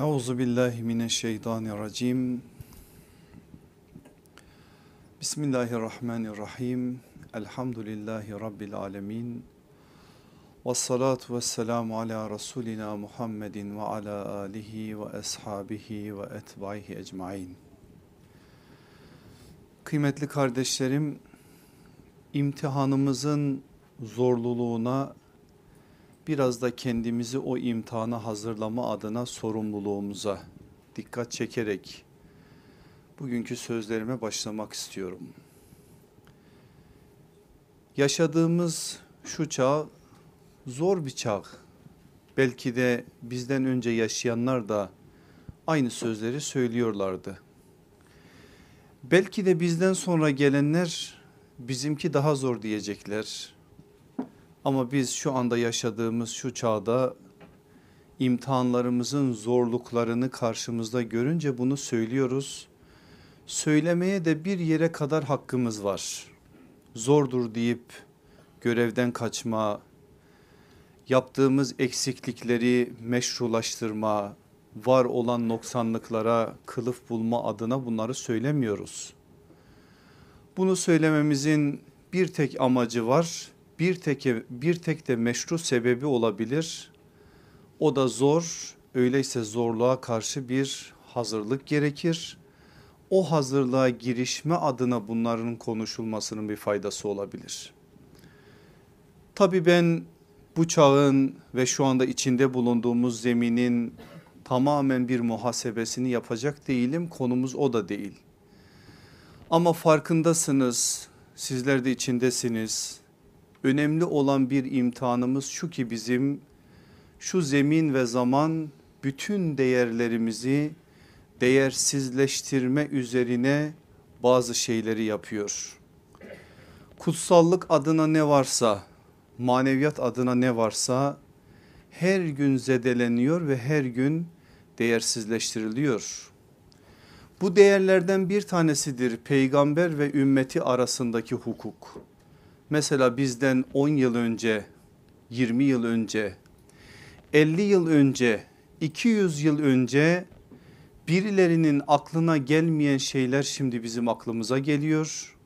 Euzu billahi mineşşeytanirracim. Bismillahirrahmanirrahim. Elhamdülillahi rabbil alamin. Ves salatu vesselamu ala rasulina Muhammedin ve ala alihi ve ashabihi ve etbaihi ecmaîn. Kıymetli kardeşlerim, imtihanımızın zorluluğuna biraz da kendimizi o imtihana hazırlama adına sorumluluğumuza dikkat çekerek bugünkü sözlerime başlamak istiyorum. Yaşadığımız şu çağ zor bir çağ. Belki de bizden önce yaşayanlar da aynı sözleri söylüyorlardı. Belki de bizden sonra gelenler bizimki daha zor diyecekler. Ama biz şu anda yaşadığımız şu çağda imtihanlarımızın zorluklarını karşımızda görünce bunu söylüyoruz. Söylemeye de bir yere kadar hakkımız var. Zordur deyip görevden kaçma, yaptığımız eksiklikleri meşrulaştırma, var olan noksanlıklara kılıf bulma adına bunları söylemiyoruz. Bunu söylememizin bir tek amacı var bir tek, bir tek de meşru sebebi olabilir. O da zor öyleyse zorluğa karşı bir hazırlık gerekir. O hazırlığa girişme adına bunların konuşulmasının bir faydası olabilir. Tabii ben bu çağın ve şu anda içinde bulunduğumuz zeminin tamamen bir muhasebesini yapacak değilim. Konumuz o da değil. Ama farkındasınız, sizler de içindesiniz önemli olan bir imtihanımız şu ki bizim şu zemin ve zaman bütün değerlerimizi değersizleştirme üzerine bazı şeyleri yapıyor. Kutsallık adına ne varsa, maneviyat adına ne varsa her gün zedeleniyor ve her gün değersizleştiriliyor. Bu değerlerden bir tanesidir peygamber ve ümmeti arasındaki hukuk. Mesela bizden 10 yıl önce, 20 yıl önce, 50 yıl önce, 200 yıl önce birilerinin aklına gelmeyen şeyler şimdi bizim aklımıza geliyor.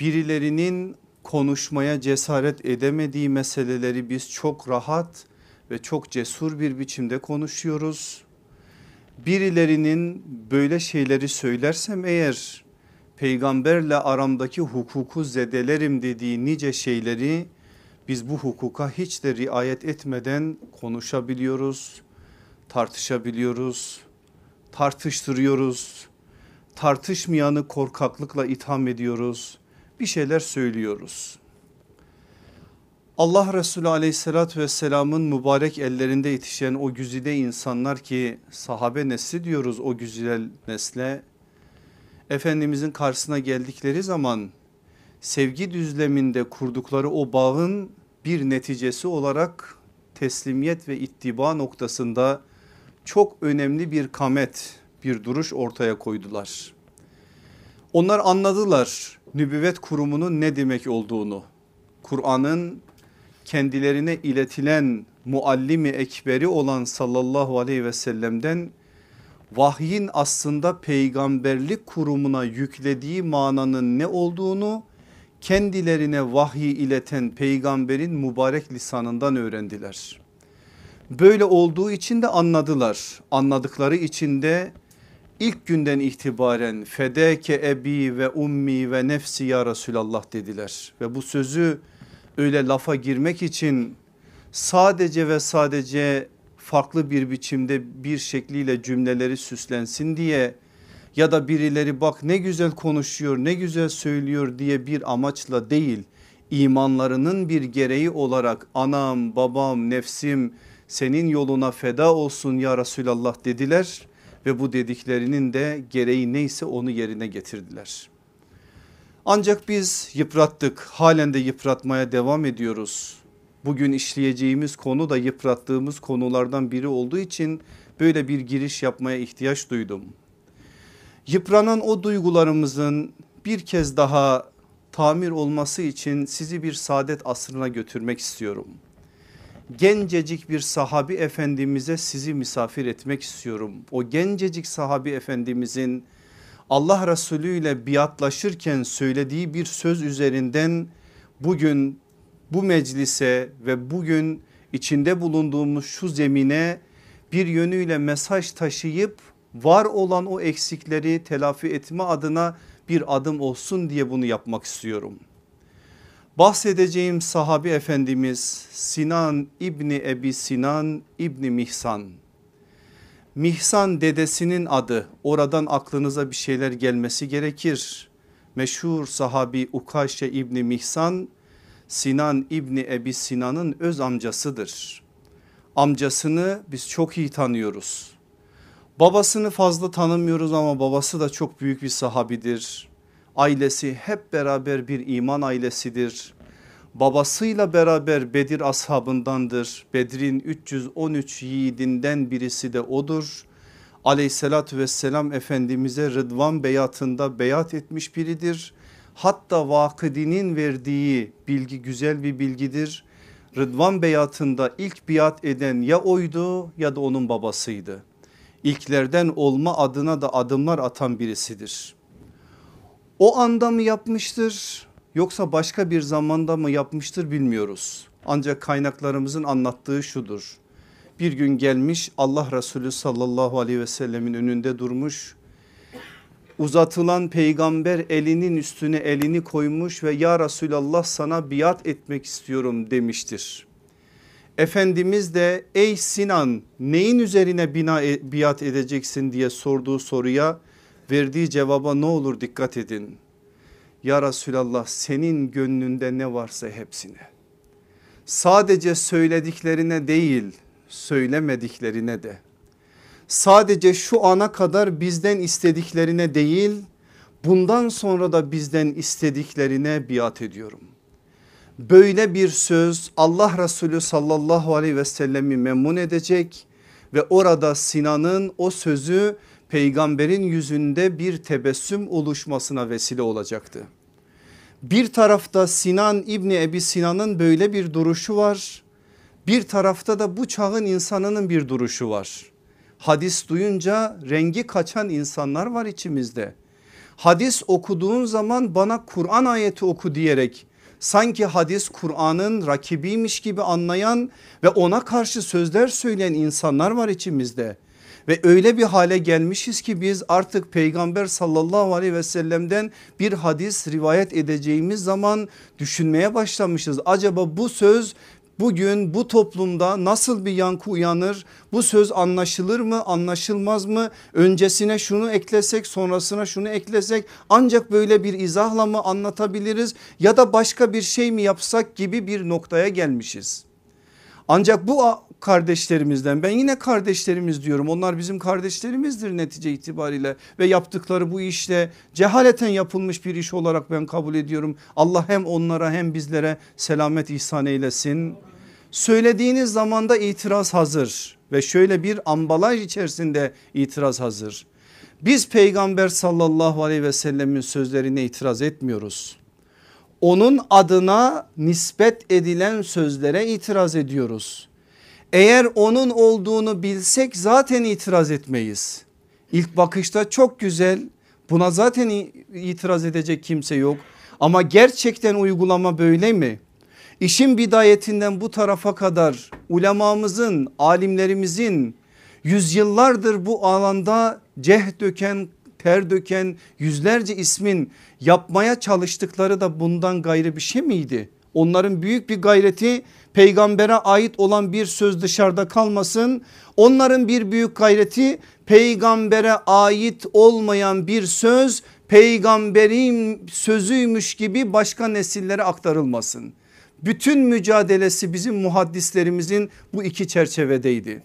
Birilerinin konuşmaya cesaret edemediği meseleleri biz çok rahat ve çok cesur bir biçimde konuşuyoruz. Birilerinin böyle şeyleri söylersem eğer peygamberle aramdaki hukuku zedelerim dediği nice şeyleri biz bu hukuka hiç de riayet etmeden konuşabiliyoruz, tartışabiliyoruz, tartıştırıyoruz, tartışmayanı korkaklıkla itham ediyoruz, bir şeyler söylüyoruz. Allah Resulü aleyhissalatü vesselamın mübarek ellerinde yetişen o güzide insanlar ki sahabe nesli diyoruz o güzide nesle Efendimizin karşısına geldikleri zaman sevgi düzleminde kurdukları o bağın bir neticesi olarak teslimiyet ve ittiba noktasında çok önemli bir kamet bir duruş ortaya koydular. Onlar anladılar nübüvvet kurumunun ne demek olduğunu. Kur'an'ın kendilerine iletilen muallimi ekberi olan sallallahu aleyhi ve sellem'den vahyin aslında peygamberlik kurumuna yüklediği mananın ne olduğunu kendilerine vahyi ileten peygamberin mübarek lisanından öğrendiler. Böyle olduğu için de anladılar. Anladıkları için de ilk günden itibaren fedeke ebi ve ummi ve nefsi ya Resulallah dediler. Ve bu sözü öyle lafa girmek için sadece ve sadece farklı bir biçimde bir şekliyle cümleleri süslensin diye ya da birileri bak ne güzel konuşuyor ne güzel söylüyor diye bir amaçla değil imanlarının bir gereği olarak anam babam nefsim senin yoluna feda olsun ya Resulallah dediler ve bu dediklerinin de gereği neyse onu yerine getirdiler. Ancak biz yıprattık halen de yıpratmaya devam ediyoruz bugün işleyeceğimiz konu da yıprattığımız konulardan biri olduğu için böyle bir giriş yapmaya ihtiyaç duydum. Yıpranan o duygularımızın bir kez daha tamir olması için sizi bir saadet asrına götürmek istiyorum. gencecik bir sahabi efendimize sizi misafir etmek istiyorum. O gencecik sahabi efendimizin Allah Resulü ile biatlaşırken söylediği bir söz üzerinden bugün bu meclise ve bugün içinde bulunduğumuz şu zemine bir yönüyle mesaj taşıyıp var olan o eksikleri telafi etme adına bir adım olsun diye bunu yapmak istiyorum. Bahsedeceğim sahabi efendimiz Sinan İbni Ebi Sinan İbni Mihsan. Mihsan dedesinin adı oradan aklınıza bir şeyler gelmesi gerekir. Meşhur sahabi Ukaşe İbni Mihsan Sinan İbni Ebi Sinan'ın öz amcasıdır. Amcasını biz çok iyi tanıyoruz. Babasını fazla tanımıyoruz ama babası da çok büyük bir sahabidir. Ailesi hep beraber bir iman ailesidir. Babasıyla beraber Bedir ashabındandır. Bedir'in 313 yiğidinden birisi de odur. Aleyhissalatü vesselam Efendimiz'e Rıdvan beyatında beyat etmiş biridir. Hatta Vakıdi'nin verdiği bilgi güzel bir bilgidir. Rıdvan beyatında ilk biat eden ya oydu ya da onun babasıydı. İlklerden olma adına da adımlar atan birisidir. O anda mı yapmıştır yoksa başka bir zamanda mı yapmıştır bilmiyoruz. Ancak kaynaklarımızın anlattığı şudur. Bir gün gelmiş Allah Resulü sallallahu aleyhi ve sellemin önünde durmuş. Uzatılan peygamber elinin üstüne elini koymuş ve ya Resulallah sana biat etmek istiyorum demiştir. Efendimiz de ey Sinan neyin üzerine bina, e, biat edeceksin diye sorduğu soruya verdiği cevaba ne olur dikkat edin. Ya Resulallah senin gönlünde ne varsa hepsine. Sadece söylediklerine değil söylemediklerine de. Sadece şu ana kadar bizden istediklerine değil bundan sonra da bizden istediklerine biat ediyorum. Böyle bir söz Allah Resulü sallallahu aleyhi ve sellemi memnun edecek ve orada Sinan'ın o sözü peygamberin yüzünde bir tebessüm oluşmasına vesile olacaktı. Bir tarafta Sinan İbni Ebi Sinan'ın böyle bir duruşu var. Bir tarafta da bu çağın insanının bir duruşu var. Hadis duyunca rengi kaçan insanlar var içimizde. Hadis okuduğun zaman bana Kur'an ayeti oku diyerek sanki hadis Kur'an'ın rakibiymiş gibi anlayan ve ona karşı sözler söyleyen insanlar var içimizde. Ve öyle bir hale gelmişiz ki biz artık peygamber sallallahu aleyhi ve sellem'den bir hadis rivayet edeceğimiz zaman düşünmeye başlamışız. Acaba bu söz bugün bu toplumda nasıl bir yankı uyanır? Bu söz anlaşılır mı anlaşılmaz mı? Öncesine şunu eklesek sonrasına şunu eklesek ancak böyle bir izahla mı anlatabiliriz? Ya da başka bir şey mi yapsak gibi bir noktaya gelmişiz. Ancak bu kardeşlerimizden ben yine kardeşlerimiz diyorum onlar bizim kardeşlerimizdir netice itibariyle ve yaptıkları bu işte cehaleten yapılmış bir iş olarak ben kabul ediyorum. Allah hem onlara hem bizlere selamet ihsan eylesin. Söylediğiniz zamanda itiraz hazır ve şöyle bir ambalaj içerisinde itiraz hazır. Biz peygamber sallallahu aleyhi ve sellemin sözlerine itiraz etmiyoruz. Onun adına nispet edilen sözlere itiraz ediyoruz. Eğer onun olduğunu bilsek zaten itiraz etmeyiz. İlk bakışta çok güzel buna zaten itiraz edecek kimse yok. Ama gerçekten uygulama böyle mi? İşin bidayetinden bu tarafa kadar ulemamızın, alimlerimizin yüzyıllardır bu alanda ceh döken, ter döken yüzlerce ismin yapmaya çalıştıkları da bundan gayrı bir şey miydi? Onların büyük bir gayreti peygambere ait olan bir söz dışarıda kalmasın. Onların bir büyük gayreti peygambere ait olmayan bir söz peygamberin sözüymüş gibi başka nesillere aktarılmasın. Bütün mücadelesi bizim muhaddislerimizin bu iki çerçevedeydi.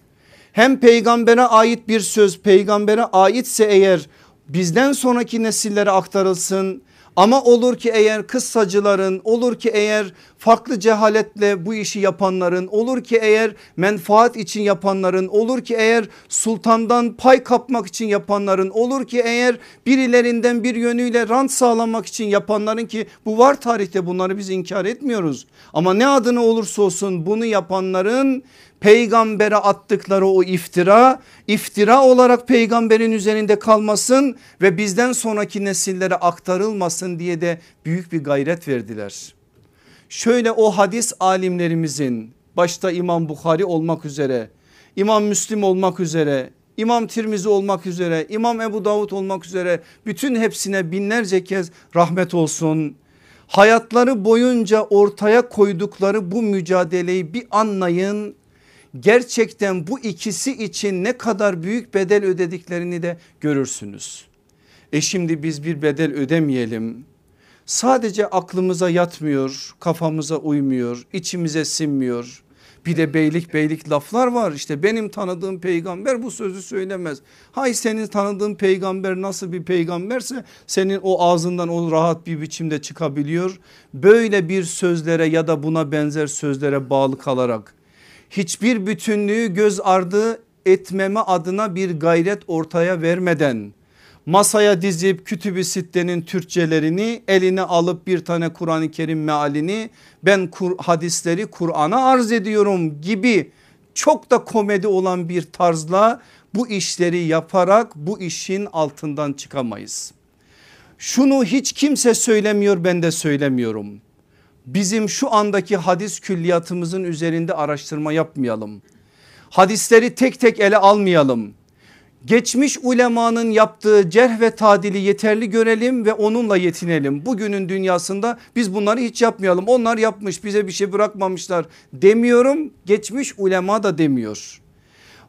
Hem peygambere ait bir söz peygambere aitse eğer bizden sonraki nesillere aktarılsın ama olur ki eğer kıssacıların olur ki eğer farklı cehaletle bu işi yapanların olur ki eğer menfaat için yapanların olur ki eğer sultandan pay kapmak için yapanların olur ki eğer birilerinden bir yönüyle rant sağlamak için yapanların ki bu var tarihte bunları biz inkar etmiyoruz. Ama ne adına olursa olsun bunu yapanların peygambere attıkları o iftira iftira olarak peygamberin üzerinde kalmasın ve bizden sonraki nesillere aktarılmasın diye de büyük bir gayret verdiler. Şöyle o hadis alimlerimizin başta İmam Bukhari olmak üzere İmam Müslim olmak üzere İmam Tirmizi olmak üzere İmam Ebu Davud olmak üzere bütün hepsine binlerce kez rahmet olsun. Hayatları boyunca ortaya koydukları bu mücadeleyi bir anlayın gerçekten bu ikisi için ne kadar büyük bedel ödediklerini de görürsünüz. E şimdi biz bir bedel ödemeyelim. Sadece aklımıza yatmıyor, kafamıza uymuyor, içimize sinmiyor. Bir de beylik beylik laflar var işte benim tanıdığım peygamber bu sözü söylemez. Hay senin tanıdığın peygamber nasıl bir peygamberse senin o ağzından o rahat bir biçimde çıkabiliyor. Böyle bir sözlere ya da buna benzer sözlere bağlı kalarak hiçbir bütünlüğü göz ardı etmeme adına bir gayret ortaya vermeden masaya dizip kütübü sittenin Türkçelerini eline alıp bir tane Kur'an-ı Kerim mealini ben kur, hadisleri Kur'an'a arz ediyorum gibi çok da komedi olan bir tarzla bu işleri yaparak bu işin altından çıkamayız. Şunu hiç kimse söylemiyor ben de söylemiyorum bizim şu andaki hadis külliyatımızın üzerinde araştırma yapmayalım. Hadisleri tek tek ele almayalım. Geçmiş ulemanın yaptığı cerh ve tadili yeterli görelim ve onunla yetinelim. Bugünün dünyasında biz bunları hiç yapmayalım. Onlar yapmış bize bir şey bırakmamışlar demiyorum. Geçmiş ulema da demiyor.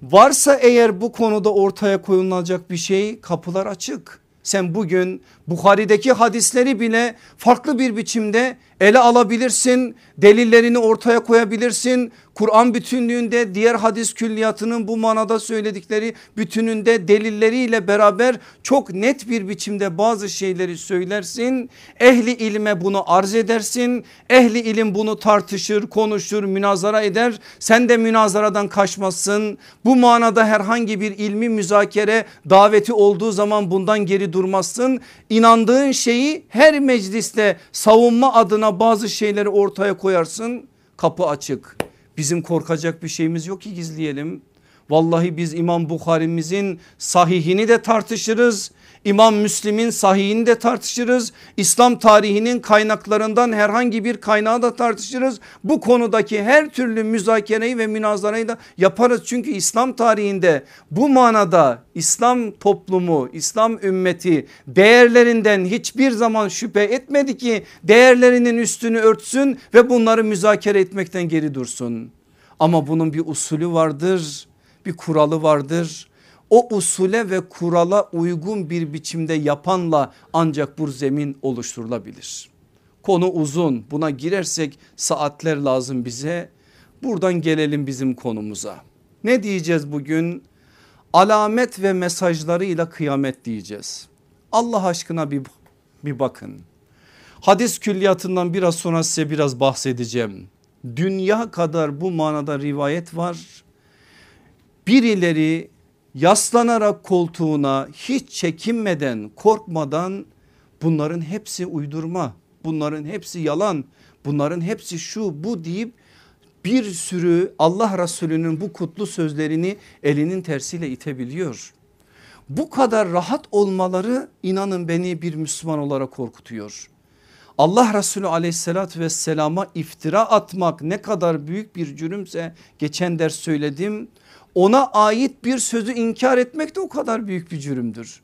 Varsa eğer bu konuda ortaya koyulacak bir şey kapılar açık. Sen bugün Bukhari'deki hadisleri bile farklı bir biçimde ele alabilirsin. Delillerini ortaya koyabilirsin. Kur'an bütünlüğünde diğer hadis külliyatının bu manada söyledikleri bütününde delilleriyle beraber çok net bir biçimde bazı şeyleri söylersin. Ehli ilme bunu arz edersin. Ehli ilim bunu tartışır, konuşur, münazara eder. Sen de münazaradan kaçmazsın. Bu manada herhangi bir ilmi müzakere daveti olduğu zaman bundan geri durmazsın. İnandığın şeyi her mecliste savunma adına bazı şeyleri ortaya koyarsın. Kapı açık. Bizim korkacak bir şeyimiz yok ki gizleyelim. Vallahi biz İmam Bukhari'mizin sahihini de tartışırız. İmam Müslim'in sahihini de tartışırız. İslam tarihinin kaynaklarından herhangi bir kaynağı da tartışırız. Bu konudaki her türlü müzakereyi ve münazarayı da yaparız. Çünkü İslam tarihinde bu manada İslam toplumu, İslam ümmeti değerlerinden hiçbir zaman şüphe etmedi ki değerlerinin üstünü örtsün ve bunları müzakere etmekten geri dursun. Ama bunun bir usulü vardır, bir kuralı vardır o usule ve kurala uygun bir biçimde yapanla ancak bu zemin oluşturulabilir. Konu uzun buna girersek saatler lazım bize. Buradan gelelim bizim konumuza. Ne diyeceğiz bugün? Alamet ve mesajlarıyla kıyamet diyeceğiz. Allah aşkına bir, bir bakın. Hadis külliyatından biraz sonra size biraz bahsedeceğim. Dünya kadar bu manada rivayet var. Birileri yaslanarak koltuğuna hiç çekinmeden korkmadan bunların hepsi uydurma bunların hepsi yalan bunların hepsi şu bu deyip bir sürü Allah Resulü'nün bu kutlu sözlerini elinin tersiyle itebiliyor. Bu kadar rahat olmaları inanın beni bir Müslüman olarak korkutuyor. Allah Resulü aleyhissalatü vesselama iftira atmak ne kadar büyük bir cürümse geçen ders söyledim ona ait bir sözü inkar etmek de o kadar büyük bir cürümdür.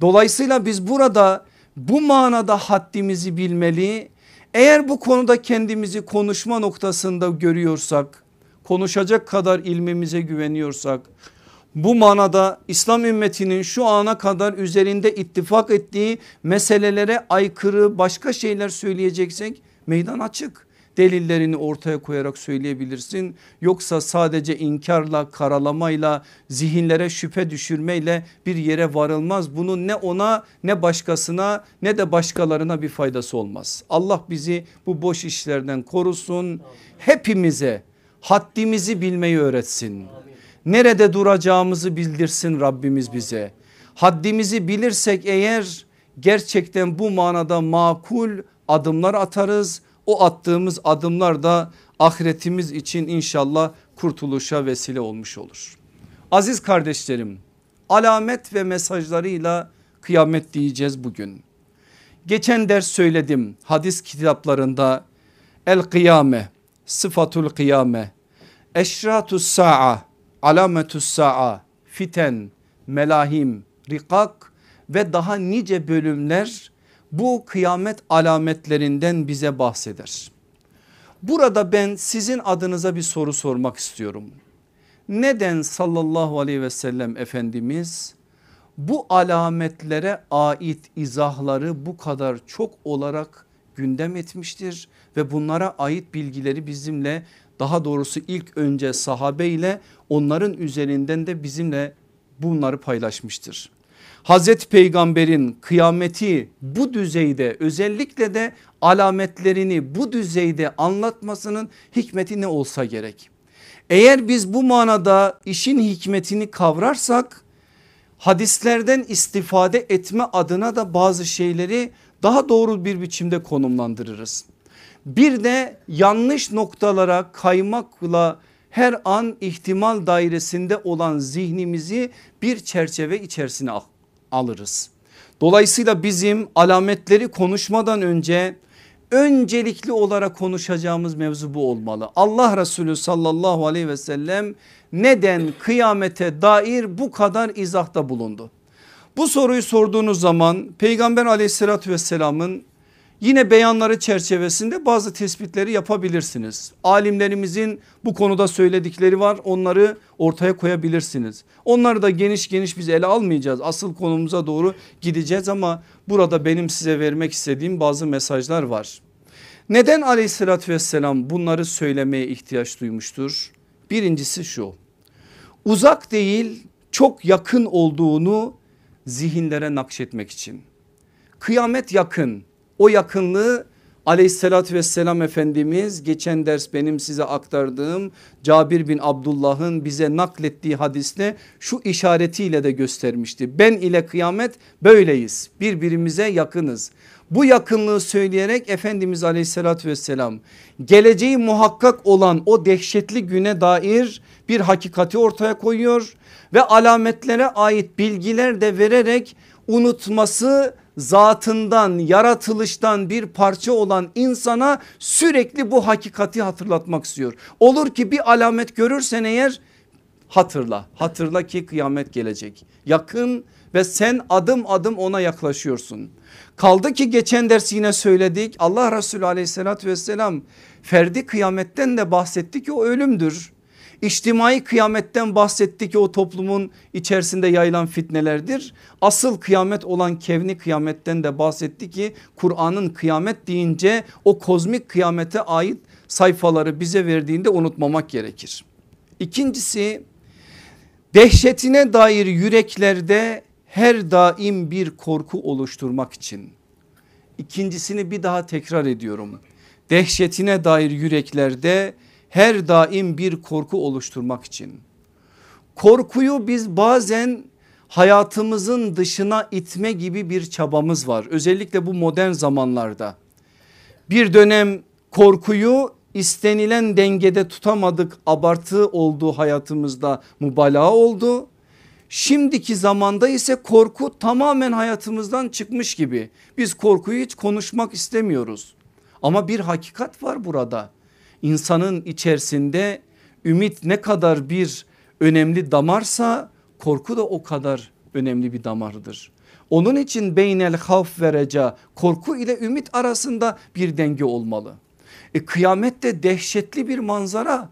Dolayısıyla biz burada bu manada haddimizi bilmeli. Eğer bu konuda kendimizi konuşma noktasında görüyorsak, konuşacak kadar ilmimize güveniyorsak, bu manada İslam ümmetinin şu ana kadar üzerinde ittifak ettiği meselelere aykırı başka şeyler söyleyeceksek meydan açık. Delillerini ortaya koyarak söyleyebilirsin. Yoksa sadece inkarla karalamayla zihinlere şüphe düşürmeyle bir yere varılmaz. Bunun ne ona ne başkasına ne de başkalarına bir faydası olmaz. Allah bizi bu boş işlerden korusun. Hepimize haddimizi bilmeyi öğretsin. Nerede duracağımızı bildirsin Rabbimiz bize. Haddimizi bilirsek eğer gerçekten bu manada makul adımlar atarız. O attığımız adımlar da ahiretimiz için inşallah kurtuluşa vesile olmuş olur. Aziz kardeşlerim alamet ve mesajlarıyla kıyamet diyeceğiz bugün. Geçen ders söyledim hadis kitaplarında el kıyame sıfatul kıyame eşratus sa'a alametus sa'a fiten melahim rikak ve daha nice bölümler bu kıyamet alametlerinden bize bahseder. Burada ben sizin adınıza bir soru sormak istiyorum. Neden sallallahu aleyhi ve sellem Efendimiz bu alametlere ait izahları bu kadar çok olarak gündem etmiştir ve bunlara ait bilgileri bizimle daha doğrusu ilk önce sahabe ile onların üzerinden de bizimle bunları paylaşmıştır. Hazreti Peygamber'in kıyameti bu düzeyde özellikle de alametlerini bu düzeyde anlatmasının hikmeti ne olsa gerek. Eğer biz bu manada işin hikmetini kavrarsak hadislerden istifade etme adına da bazı şeyleri daha doğru bir biçimde konumlandırırız. Bir de yanlış noktalara kaymakla her an ihtimal dairesinde olan zihnimizi bir çerçeve içerisine alırız. Dolayısıyla bizim alametleri konuşmadan önce öncelikli olarak konuşacağımız mevzu bu olmalı. Allah Resulü sallallahu aleyhi ve sellem neden kıyamete dair bu kadar izahta bulundu? Bu soruyu sorduğunuz zaman peygamber aleyhissalatü vesselamın Yine beyanları çerçevesinde bazı tespitleri yapabilirsiniz. Alimlerimizin bu konuda söyledikleri var onları ortaya koyabilirsiniz. Onları da geniş geniş biz ele almayacağız. Asıl konumuza doğru gideceğiz ama burada benim size vermek istediğim bazı mesajlar var. Neden aleyhissalatü vesselam bunları söylemeye ihtiyaç duymuştur? Birincisi şu uzak değil çok yakın olduğunu zihinlere nakşetmek için. Kıyamet yakın o yakınlığı aleyhissalatü vesselam Efendimiz geçen ders benim size aktardığım Cabir bin Abdullah'ın bize naklettiği hadiste şu işaretiyle de göstermişti. Ben ile kıyamet böyleyiz birbirimize yakınız. Bu yakınlığı söyleyerek Efendimiz aleyhissalatü vesselam geleceği muhakkak olan o dehşetli güne dair bir hakikati ortaya koyuyor ve alametlere ait bilgiler de vererek unutması zatından yaratılıştan bir parça olan insana sürekli bu hakikati hatırlatmak istiyor. Olur ki bir alamet görürsen eğer hatırla hatırla ki kıyamet gelecek yakın ve sen adım adım ona yaklaşıyorsun. Kaldı ki geçen ders yine söyledik Allah Resulü aleyhissalatü vesselam ferdi kıyametten de bahsetti ki o ölümdür. İçtimai kıyametten bahsetti ki o toplumun içerisinde yayılan fitnelerdir. Asıl kıyamet olan kevni kıyametten de bahsetti ki Kur'an'ın kıyamet deyince o kozmik kıyamete ait sayfaları bize verdiğinde unutmamak gerekir. İkincisi dehşetine dair yüreklerde her daim bir korku oluşturmak için. İkincisini bir daha tekrar ediyorum. Dehşetine dair yüreklerde her daim bir korku oluşturmak için. Korkuyu biz bazen hayatımızın dışına itme gibi bir çabamız var. Özellikle bu modern zamanlarda. Bir dönem korkuyu istenilen dengede tutamadık abartı olduğu hayatımızda mübalağa oldu. Şimdiki zamanda ise korku tamamen hayatımızdan çıkmış gibi. Biz korkuyu hiç konuşmak istemiyoruz. Ama bir hakikat var burada insanın içerisinde ümit ne kadar bir önemli damarsa korku da o kadar önemli bir damardır. Onun için beynel havf vereca korku ile ümit arasında bir denge olmalı. E, kıyamette dehşetli bir manzara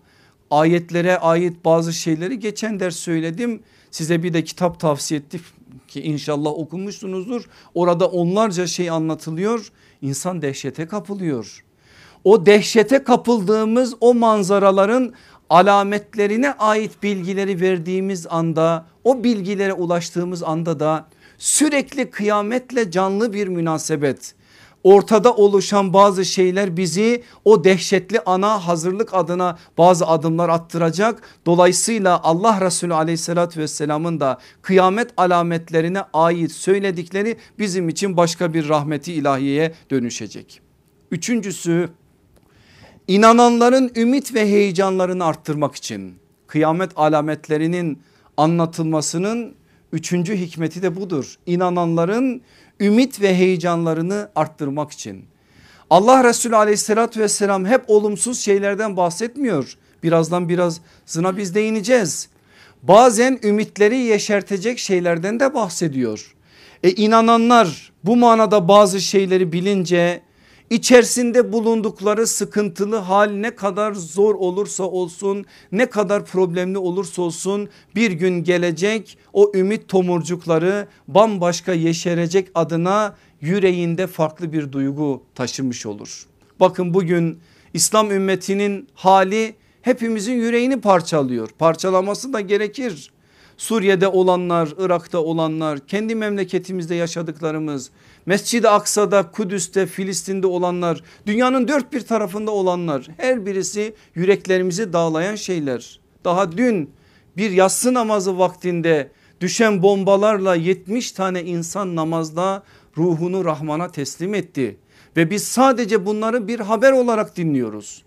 ayetlere ait bazı şeyleri geçen ders söyledim. Size bir de kitap tavsiye ettim ki inşallah okumuşsunuzdur. Orada onlarca şey anlatılıyor. İnsan dehşete kapılıyor. O dehşete kapıldığımız o manzaraların alametlerine ait bilgileri verdiğimiz anda o bilgilere ulaştığımız anda da sürekli kıyametle canlı bir münasebet ortada oluşan bazı şeyler bizi o dehşetli ana hazırlık adına bazı adımlar attıracak. Dolayısıyla Allah Resulü aleyhissalatü vesselamın da kıyamet alametlerine ait söyledikleri bizim için başka bir rahmeti ilahiyeye dönüşecek. Üçüncüsü inananların ümit ve heyecanlarını arttırmak için kıyamet alametlerinin anlatılmasının üçüncü hikmeti de budur. İnananların ümit ve heyecanlarını arttırmak için. Allah Resulü aleyhissalatü vesselam hep olumsuz şeylerden bahsetmiyor. Birazdan biraz zına biz değineceğiz. Bazen ümitleri yeşertecek şeylerden de bahsediyor. E inananlar bu manada bazı şeyleri bilince içerisinde bulundukları sıkıntılı hal ne kadar zor olursa olsun ne kadar problemli olursa olsun bir gün gelecek o ümit tomurcukları bambaşka yeşerecek adına yüreğinde farklı bir duygu taşımış olur. Bakın bugün İslam ümmetinin hali hepimizin yüreğini parçalıyor parçalaması da gerekir. Suriye'de olanlar, Irak'ta olanlar, kendi memleketimizde yaşadıklarımız, Mescid-i Aksa'da, Kudüs'te, Filistin'de olanlar, dünyanın dört bir tarafında olanlar her birisi yüreklerimizi dağlayan şeyler. Daha dün bir yatsı namazı vaktinde düşen bombalarla 70 tane insan namazda ruhunu Rahman'a teslim etti. Ve biz sadece bunları bir haber olarak dinliyoruz.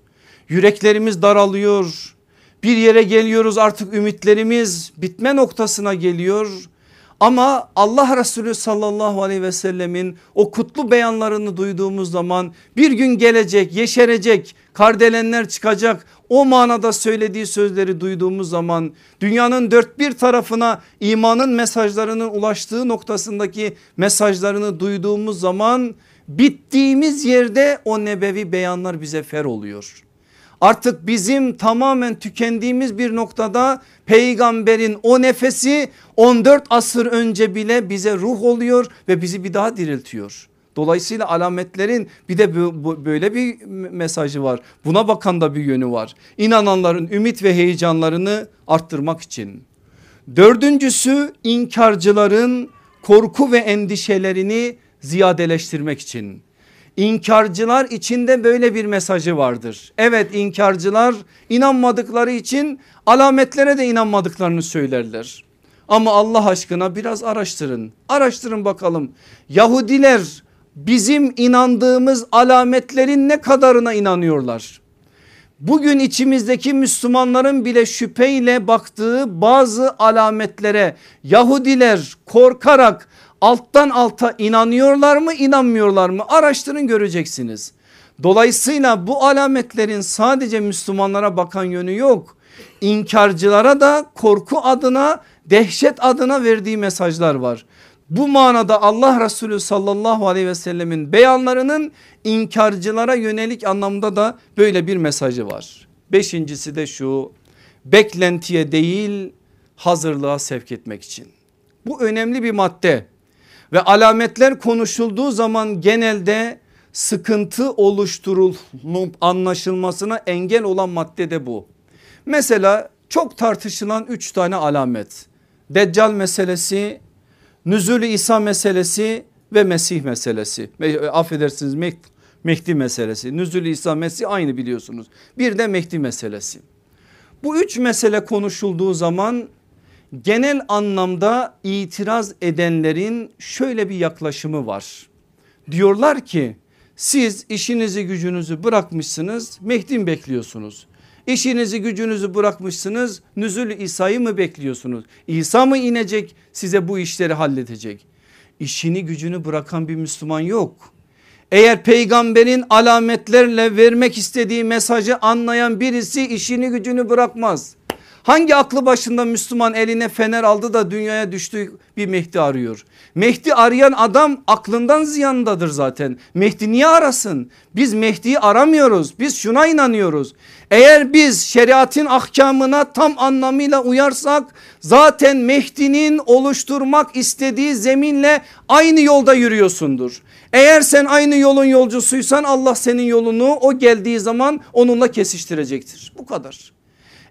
Yüreklerimiz daralıyor, bir yere geliyoruz artık ümitlerimiz bitme noktasına geliyor. Ama Allah Resulü sallallahu aleyhi ve sellemin o kutlu beyanlarını duyduğumuz zaman bir gün gelecek yeşerecek kardelenler çıkacak o manada söylediği sözleri duyduğumuz zaman dünyanın dört bir tarafına imanın mesajlarının ulaştığı noktasındaki mesajlarını duyduğumuz zaman bittiğimiz yerde o nebevi beyanlar bize fer oluyor artık bizim tamamen tükendiğimiz bir noktada peygamberin o nefesi 14 asır önce bile bize ruh oluyor ve bizi bir daha diriltiyor. Dolayısıyla alametlerin bir de böyle bir mesajı var. Buna bakan da bir yönü var. İnananların ümit ve heyecanlarını arttırmak için. Dördüncüsü inkarcıların korku ve endişelerini ziyadeleştirmek için. İnkarcılar içinde böyle bir mesajı vardır. Evet inkarcılar inanmadıkları için alametlere de inanmadıklarını söylerler. Ama Allah aşkına biraz araştırın. Araştırın bakalım. Yahudiler bizim inandığımız alametlerin ne kadarına inanıyorlar? Bugün içimizdeki Müslümanların bile şüpheyle baktığı bazı alametlere Yahudiler korkarak alttan alta inanıyorlar mı inanmıyorlar mı araştırın göreceksiniz. Dolayısıyla bu alametlerin sadece Müslümanlara bakan yönü yok. İnkarcılara da korku adına dehşet adına verdiği mesajlar var. Bu manada Allah Resulü sallallahu aleyhi ve sellemin beyanlarının inkarcılara yönelik anlamda da böyle bir mesajı var. Beşincisi de şu beklentiye değil hazırlığa sevk etmek için. Bu önemli bir madde ve alametler konuşulduğu zaman genelde sıkıntı oluşturulup anlaşılmasına engel olan madde de bu. Mesela çok tartışılan üç tane alamet. Deccal meselesi, Nüzulü İsa meselesi ve Mesih meselesi. E, affedersiniz Mehdi meselesi. Nüzulü İsa Mesih aynı biliyorsunuz. Bir de Mehdi meselesi. Bu üç mesele konuşulduğu zaman genel anlamda itiraz edenlerin şöyle bir yaklaşımı var. Diyorlar ki siz işinizi gücünüzü bırakmışsınız Mehdi bekliyorsunuz. İşinizi gücünüzü bırakmışsınız Nüzül İsa'yı mı bekliyorsunuz? İsa mı inecek size bu işleri halledecek? İşini gücünü bırakan bir Müslüman yok. Eğer peygamberin alametlerle vermek istediği mesajı anlayan birisi işini gücünü bırakmaz Hangi aklı başında Müslüman eline fener aldı da dünyaya düştü bir Mehdi arıyor. Mehdi arayan adam aklından ziyandadır zaten. Mehdi niye arasın? Biz Mehdi'yi aramıyoruz. Biz şuna inanıyoruz. Eğer biz şeriatın ahkamına tam anlamıyla uyarsak zaten Mehdi'nin oluşturmak istediği zeminle aynı yolda yürüyorsundur. Eğer sen aynı yolun yolcusuysan Allah senin yolunu o geldiği zaman onunla kesiştirecektir. Bu kadar.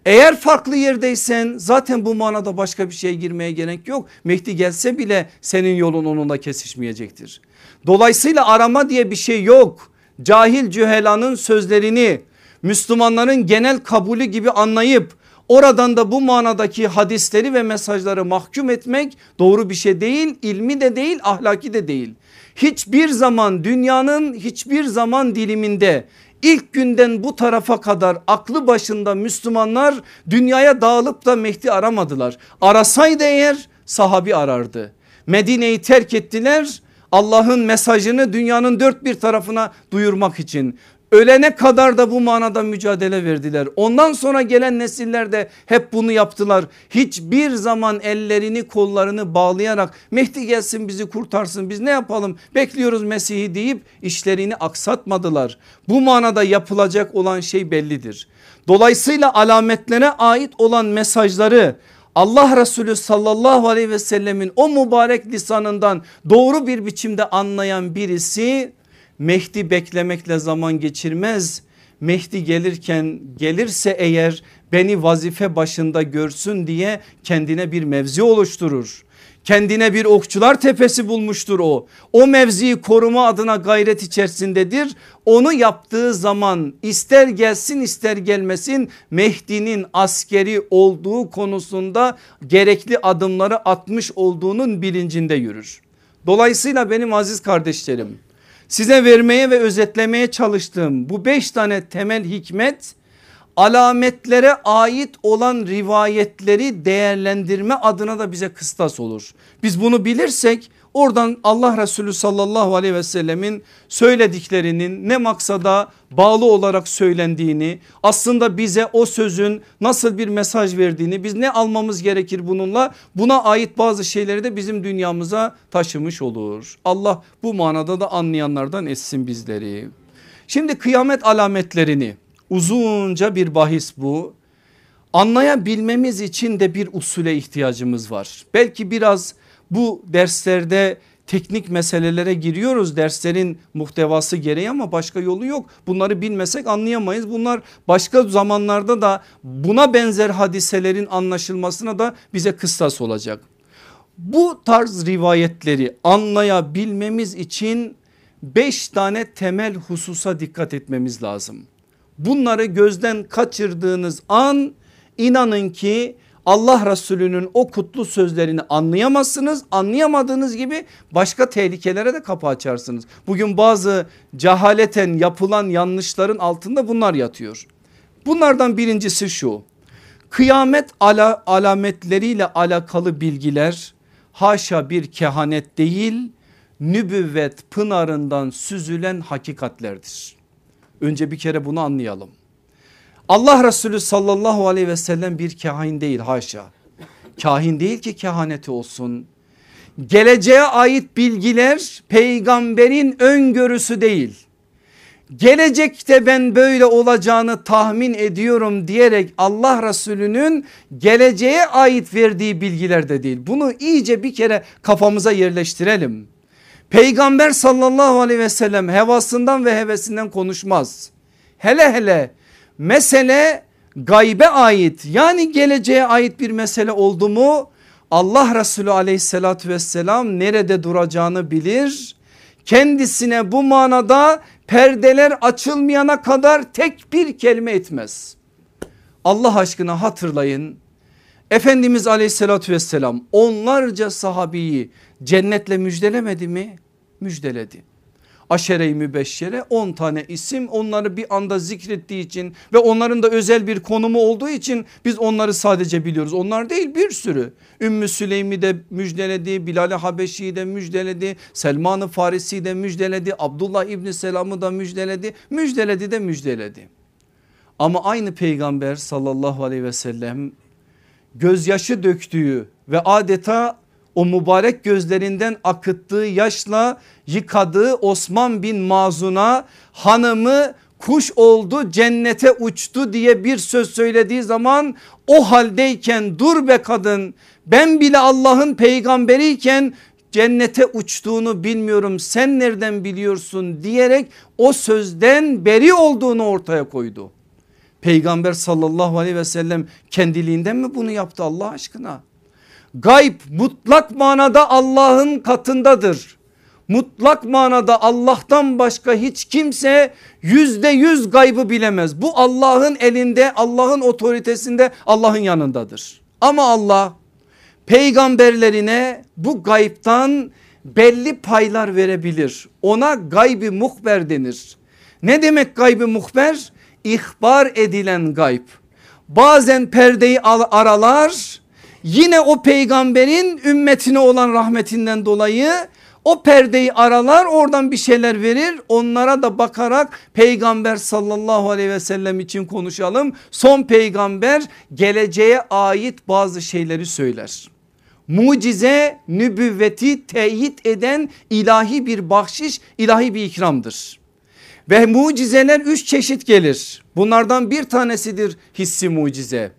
Eğer farklı yerdeysen zaten bu manada başka bir şeye girmeye gerek yok. Mehdi gelse bile senin yolun onunla kesişmeyecektir. Dolayısıyla arama diye bir şey yok. Cahil cühelanın sözlerini Müslümanların genel kabulü gibi anlayıp oradan da bu manadaki hadisleri ve mesajları mahkum etmek doğru bir şey değil. ilmi de değil ahlaki de değil. Hiçbir zaman dünyanın hiçbir zaman diliminde ilk günden bu tarafa kadar aklı başında Müslümanlar dünyaya dağılıp da Mehdi aramadılar. Arasaydı eğer sahabi arardı. Medine'yi terk ettiler Allah'ın mesajını dünyanın dört bir tarafına duyurmak için. Ölene kadar da bu manada mücadele verdiler. Ondan sonra gelen nesiller de hep bunu yaptılar. Hiçbir zaman ellerini kollarını bağlayarak Mehdi gelsin bizi kurtarsın biz ne yapalım bekliyoruz Mesih'i deyip işlerini aksatmadılar. Bu manada yapılacak olan şey bellidir. Dolayısıyla alametlere ait olan mesajları Allah Resulü sallallahu aleyhi ve sellemin o mübarek lisanından doğru bir biçimde anlayan birisi Mehdi beklemekle zaman geçirmez. Mehdi gelirken gelirse eğer beni vazife başında görsün diye kendine bir mevzi oluşturur. Kendine bir okçular tepesi bulmuştur o. O mevziyi koruma adına gayret içerisindedir. Onu yaptığı zaman ister gelsin ister gelmesin Mehdi'nin askeri olduğu konusunda gerekli adımları atmış olduğunun bilincinde yürür. Dolayısıyla benim aziz kardeşlerim size vermeye ve özetlemeye çalıştığım bu beş tane temel hikmet alametlere ait olan rivayetleri değerlendirme adına da bize kıstas olur. Biz bunu bilirsek oradan Allah Resulü sallallahu aleyhi ve sellemin söylediklerinin ne maksada bağlı olarak söylendiğini aslında bize o sözün nasıl bir mesaj verdiğini biz ne almamız gerekir bununla buna ait bazı şeyleri de bizim dünyamıza taşımış olur. Allah bu manada da anlayanlardan etsin bizleri. Şimdi kıyamet alametlerini Uzunca bir bahis bu. Anlayabilmemiz için de bir usule ihtiyacımız var. Belki biraz bu derslerde teknik meselelere giriyoruz derslerin muhtevası gereği ama başka yolu yok. Bunları bilmesek anlayamayız. Bunlar başka zamanlarda da buna benzer hadiselerin anlaşılmasına da bize kıstas olacak. Bu tarz rivayetleri anlayabilmemiz için beş tane temel hususa dikkat etmemiz lazım. Bunları gözden kaçırdığınız an inanın ki Allah Resulü'nün o kutlu sözlerini anlayamazsınız. Anlayamadığınız gibi başka tehlikelere de kapı açarsınız. Bugün bazı cehaleten yapılan yanlışların altında bunlar yatıyor. Bunlardan birincisi şu. Kıyamet ala, alametleriyle alakalı bilgiler haşa bir kehanet değil nübüvvet pınarından süzülen hakikatlerdir. Önce bir kere bunu anlayalım. Allah Resulü sallallahu aleyhi ve sellem bir kahin değil haşa. Kahin değil ki kehaneti olsun. Geleceğe ait bilgiler peygamberin öngörüsü değil. Gelecekte ben böyle olacağını tahmin ediyorum diyerek Allah Resulü'nün geleceğe ait verdiği bilgiler de değil. Bunu iyice bir kere kafamıza yerleştirelim. Peygamber sallallahu aleyhi ve sellem hevasından ve hevesinden konuşmaz. Hele hele mesele gaybe ait yani geleceğe ait bir mesele oldu mu Allah Resulü aleyhissalatü vesselam nerede duracağını bilir. Kendisine bu manada perdeler açılmayana kadar tek bir kelime etmez. Allah aşkına hatırlayın Efendimiz aleyhissalatü vesselam onlarca sahabiyi cennetle müjdelemedi mi? Müjdeledi. Aşere-i mübeşşere 10 tane isim onları bir anda zikrettiği için ve onların da özel bir konumu olduğu için biz onları sadece biliyoruz. Onlar değil bir sürü. Ümmü Süleym'i de müjdeledi, Bilal-i Habeşi'yi de müjdeledi, Selman-ı Farisi'yi de müjdeledi, Abdullah İbni Selam'ı da müjdeledi, müjdeledi de müjdeledi. Ama aynı peygamber sallallahu aleyhi ve sellem gözyaşı döktüğü ve adeta o mübarek gözlerinden akıttığı yaşla yıkadığı Osman bin Mazun'a hanımı kuş oldu cennete uçtu diye bir söz söylediği zaman o haldeyken dur be kadın ben bile Allah'ın peygamberiyken cennete uçtuğunu bilmiyorum sen nereden biliyorsun diyerek o sözden beri olduğunu ortaya koydu. Peygamber sallallahu aleyhi ve sellem kendiliğinden mi bunu yaptı Allah aşkına? Gayb mutlak manada Allah'ın katındadır. Mutlak manada Allah'tan başka hiç kimse yüzde yüz gaybı bilemez. Bu Allah'ın elinde Allah'ın otoritesinde Allah'ın yanındadır. Ama Allah peygamberlerine bu gaybtan belli paylar verebilir. Ona gaybi muhber denir. Ne demek gaybi muhber? İhbar edilen gayb. Bazen perdeyi aralar yine o peygamberin ümmetine olan rahmetinden dolayı o perdeyi aralar oradan bir şeyler verir onlara da bakarak peygamber sallallahu aleyhi ve sellem için konuşalım. Son peygamber geleceğe ait bazı şeyleri söyler. Mucize nübüvveti teyit eden ilahi bir bahşiş ilahi bir ikramdır. Ve mucizeler üç çeşit gelir. Bunlardan bir tanesidir hissi mucize.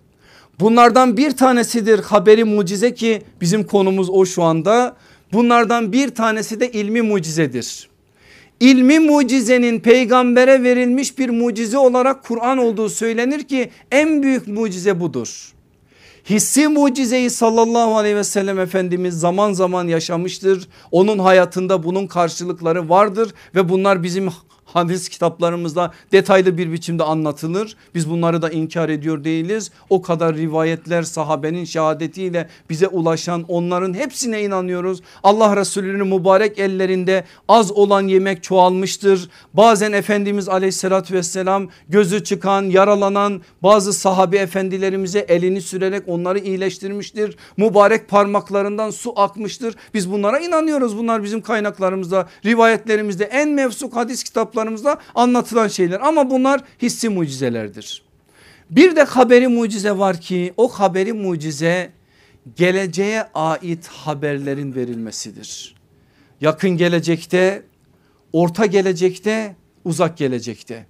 Bunlardan bir tanesidir haberi mucize ki bizim konumuz o şu anda. Bunlardan bir tanesi de ilmi mucizedir. İlmi mucizenin peygambere verilmiş bir mucize olarak Kur'an olduğu söylenir ki en büyük mucize budur. Hissi mucizeyi sallallahu aleyhi ve sellem Efendimiz zaman zaman yaşamıştır. Onun hayatında bunun karşılıkları vardır ve bunlar bizim hadis kitaplarımızda detaylı bir biçimde anlatılır. Biz bunları da inkar ediyor değiliz. O kadar rivayetler sahabenin şehadetiyle bize ulaşan onların hepsine inanıyoruz. Allah Resulü'nün mübarek ellerinde az olan yemek çoğalmıştır. Bazen Efendimiz aleyhissalatü vesselam gözü çıkan yaralanan bazı sahabe efendilerimize elini sürerek onları iyileştirmiştir. Mübarek parmaklarından su akmıştır. Biz bunlara inanıyoruz. Bunlar bizim kaynaklarımızda rivayetlerimizde en mevsuk hadis kitapları kitaplarımızda anlatılan şeyler ama bunlar hissi mucizelerdir. Bir de haberi mucize var ki o haberi mucize geleceğe ait haberlerin verilmesidir. Yakın gelecekte, orta gelecekte, uzak gelecekte.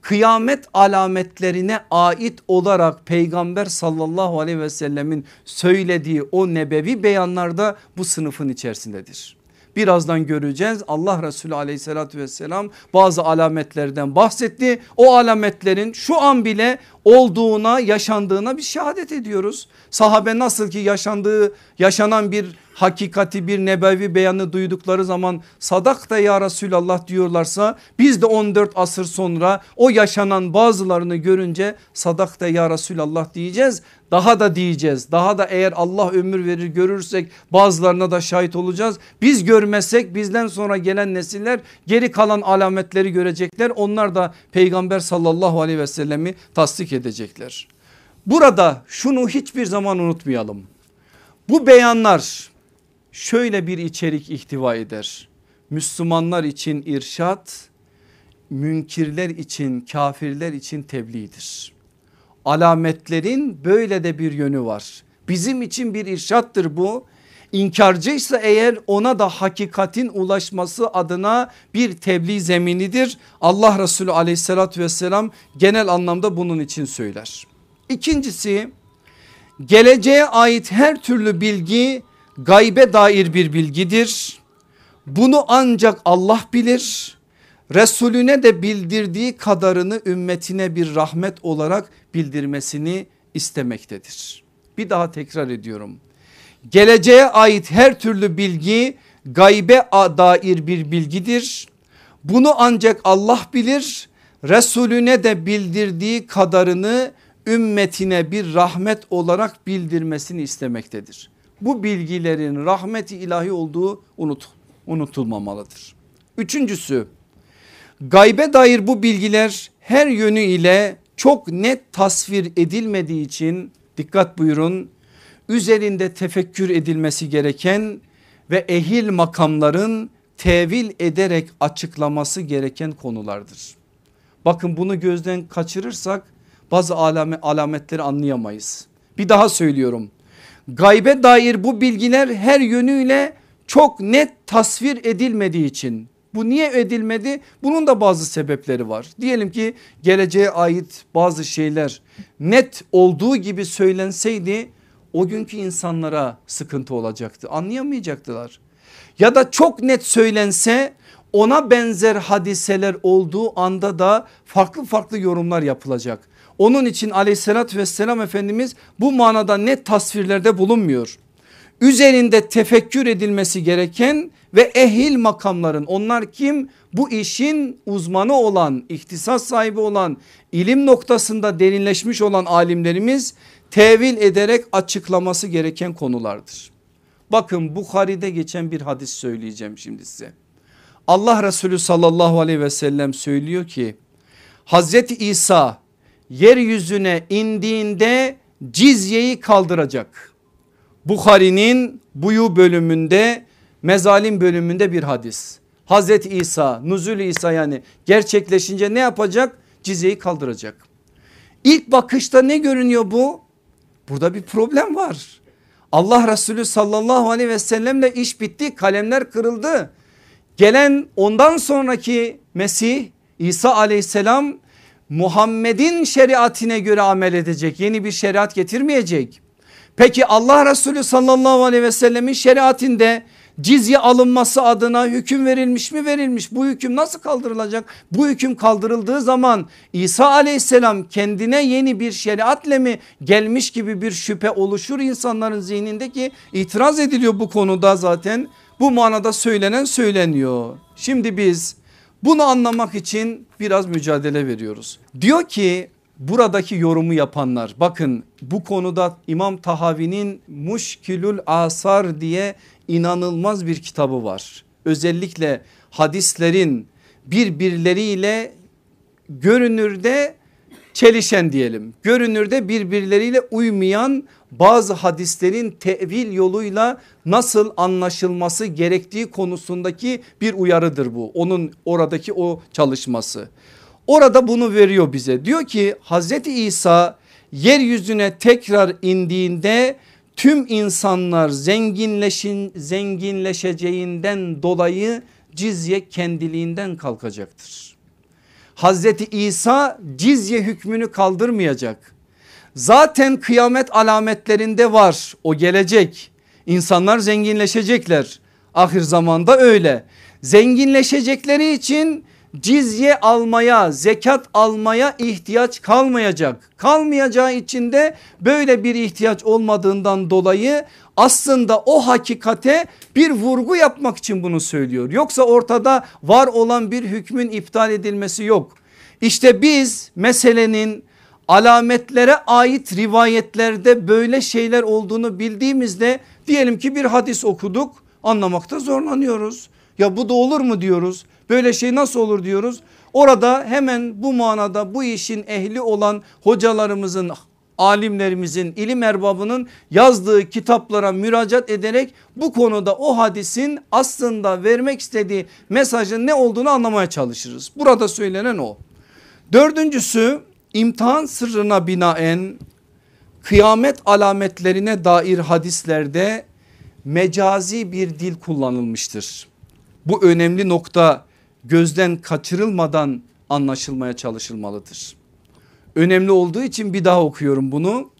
Kıyamet alametlerine ait olarak peygamber sallallahu aleyhi ve sellemin söylediği o nebevi beyanlarda bu sınıfın içerisindedir. Birazdan göreceğiz Allah Resulü aleyhissalatü vesselam bazı alametlerden bahsetti. O alametlerin şu an bile olduğuna yaşandığına bir şehadet ediyoruz. Sahabe nasıl ki yaşandığı yaşanan bir hakikati bir nebevi beyanı duydukları zaman sadak da ya Resulallah diyorlarsa biz de 14 asır sonra o yaşanan bazılarını görünce sadak da ya Resulallah diyeceğiz. Daha da diyeceğiz daha da eğer Allah ömür verir görürsek bazılarına da şahit olacağız. Biz görmezsek bizden sonra gelen nesiller geri kalan alametleri görecekler. Onlar da peygamber sallallahu aleyhi ve sellemi tasdik edecekler. Burada şunu hiçbir zaman unutmayalım. Bu beyanlar şöyle bir içerik ihtiva eder. Müslümanlar için irşat, münkirler için kafirler için tebliğdir. Alametlerin böyle de bir yönü var. Bizim için bir irşattır bu. İnkarcıysa eğer ona da hakikatin ulaşması adına bir tebliğ zeminidir. Allah Resulü aleyhissalatü vesselam genel anlamda bunun için söyler. İkincisi geleceğe ait her türlü bilgi gaybe dair bir bilgidir. Bunu ancak Allah bilir. Resulüne de bildirdiği kadarını ümmetine bir rahmet olarak bildirmesini istemektedir. Bir daha tekrar ediyorum. Geleceğe ait her türlü bilgi gaybe dair bir bilgidir. Bunu ancak Allah bilir. Resulüne de bildirdiği kadarını ümmetine bir rahmet olarak bildirmesini istemektedir bu bilgilerin rahmeti ilahi olduğu unut, unutulmamalıdır. Üçüncüsü gaybe dair bu bilgiler her yönü ile çok net tasvir edilmediği için dikkat buyurun üzerinde tefekkür edilmesi gereken ve ehil makamların tevil ederek açıklaması gereken konulardır. Bakın bunu gözden kaçırırsak bazı alametleri anlayamayız Bir daha söylüyorum. Gaybe dair bu bilgiler her yönüyle çok net tasvir edilmediği için bu niye edilmedi? Bunun da bazı sebepleri var. Diyelim ki geleceğe ait bazı şeyler net olduğu gibi söylenseydi o günkü insanlara sıkıntı olacaktı. Anlayamayacaktılar. Ya da çok net söylense ona benzer hadiseler olduğu anda da farklı farklı yorumlar yapılacak. Onun için aleyhissalatü vesselam Efendimiz bu manada net tasvirlerde bulunmuyor. Üzerinde tefekkür edilmesi gereken ve ehil makamların onlar kim? Bu işin uzmanı olan, ihtisas sahibi olan, ilim noktasında derinleşmiş olan alimlerimiz tevil ederek açıklaması gereken konulardır. Bakın Bukhari'de geçen bir hadis söyleyeceğim şimdi size. Allah Resulü sallallahu aleyhi ve sellem söylüyor ki Hazreti İsa yeryüzüne indiğinde cizyeyi kaldıracak. Bukhari'nin buyu bölümünde mezalim bölümünde bir hadis. Hazreti İsa nuzul İsa yani gerçekleşince ne yapacak? Cizyeyi kaldıracak. İlk bakışta ne görünüyor bu? Burada bir problem var. Allah Resulü sallallahu aleyhi ve sellemle iş bitti kalemler kırıldı. Gelen ondan sonraki Mesih İsa aleyhisselam Muhammed'in şeriatine göre amel edecek yeni bir şeriat getirmeyecek. Peki Allah Resulü sallallahu aleyhi ve sellemin şeriatinde cizye alınması adına hüküm verilmiş mi? Verilmiş. Bu hüküm nasıl kaldırılacak? Bu hüküm kaldırıldığı zaman İsa aleyhisselam kendine yeni bir şeriatle mi gelmiş gibi bir şüphe oluşur insanların zihnindeki itiraz ediliyor bu konuda zaten. Bu manada söylenen söyleniyor. Şimdi biz bunu anlamak için biraz mücadele veriyoruz diyor ki buradaki yorumu yapanlar bakın bu konuda İmam Tahavi'nin Muşkilül Asar diye inanılmaz bir kitabı var. Özellikle hadislerin birbirleriyle görünürde çelişen diyelim. Görünürde birbirleriyle uymayan bazı hadislerin tevil yoluyla nasıl anlaşılması gerektiği konusundaki bir uyarıdır bu. Onun oradaki o çalışması. Orada bunu veriyor bize. Diyor ki Hazreti İsa yeryüzüne tekrar indiğinde tüm insanlar zenginleşin zenginleşeceğinden dolayı cizye kendiliğinden kalkacaktır. Hazreti İsa cizye hükmünü kaldırmayacak. Zaten kıyamet alametlerinde var o gelecek. İnsanlar zenginleşecekler. Ahir zamanda öyle. Zenginleşecekleri için cizye almaya zekat almaya ihtiyaç kalmayacak. Kalmayacağı için de böyle bir ihtiyaç olmadığından dolayı aslında o hakikate bir vurgu yapmak için bunu söylüyor. Yoksa ortada var olan bir hükmün iptal edilmesi yok. İşte biz meselenin alametlere ait rivayetlerde böyle şeyler olduğunu bildiğimizde diyelim ki bir hadis okuduk anlamakta zorlanıyoruz. Ya bu da olur mu diyoruz Böyle şey nasıl olur diyoruz. Orada hemen bu manada bu işin ehli olan hocalarımızın alimlerimizin ilim erbabının yazdığı kitaplara müracaat ederek bu konuda o hadisin aslında vermek istediği mesajın ne olduğunu anlamaya çalışırız. Burada söylenen o. Dördüncüsü imtihan sırrına binaen kıyamet alametlerine dair hadislerde mecazi bir dil kullanılmıştır. Bu önemli nokta gözden kaçırılmadan anlaşılmaya çalışılmalıdır. Önemli olduğu için bir daha okuyorum bunu.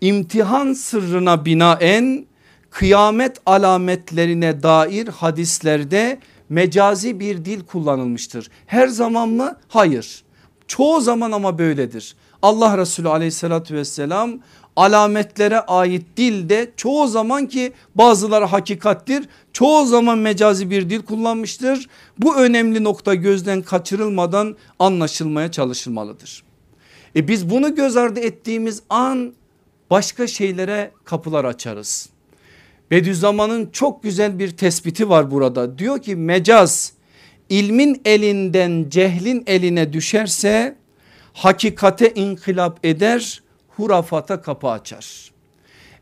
İmtihan sırrına binaen kıyamet alametlerine dair hadislerde mecazi bir dil kullanılmıştır. Her zaman mı? Hayır. Çoğu zaman ama böyledir. Allah Resulü aleyhissalatü vesselam alametlere ait dilde çoğu zaman ki bazıları hakikattir çoğu zaman mecazi bir dil kullanmıştır. Bu önemli nokta gözden kaçırılmadan anlaşılmaya çalışılmalıdır. E biz bunu göz ardı ettiğimiz an başka şeylere kapılar açarız. Bediüzzaman'ın çok güzel bir tespiti var burada. Diyor ki mecaz ilmin elinden cehlin eline düşerse hakikate inkılap eder hurafata kapı açar.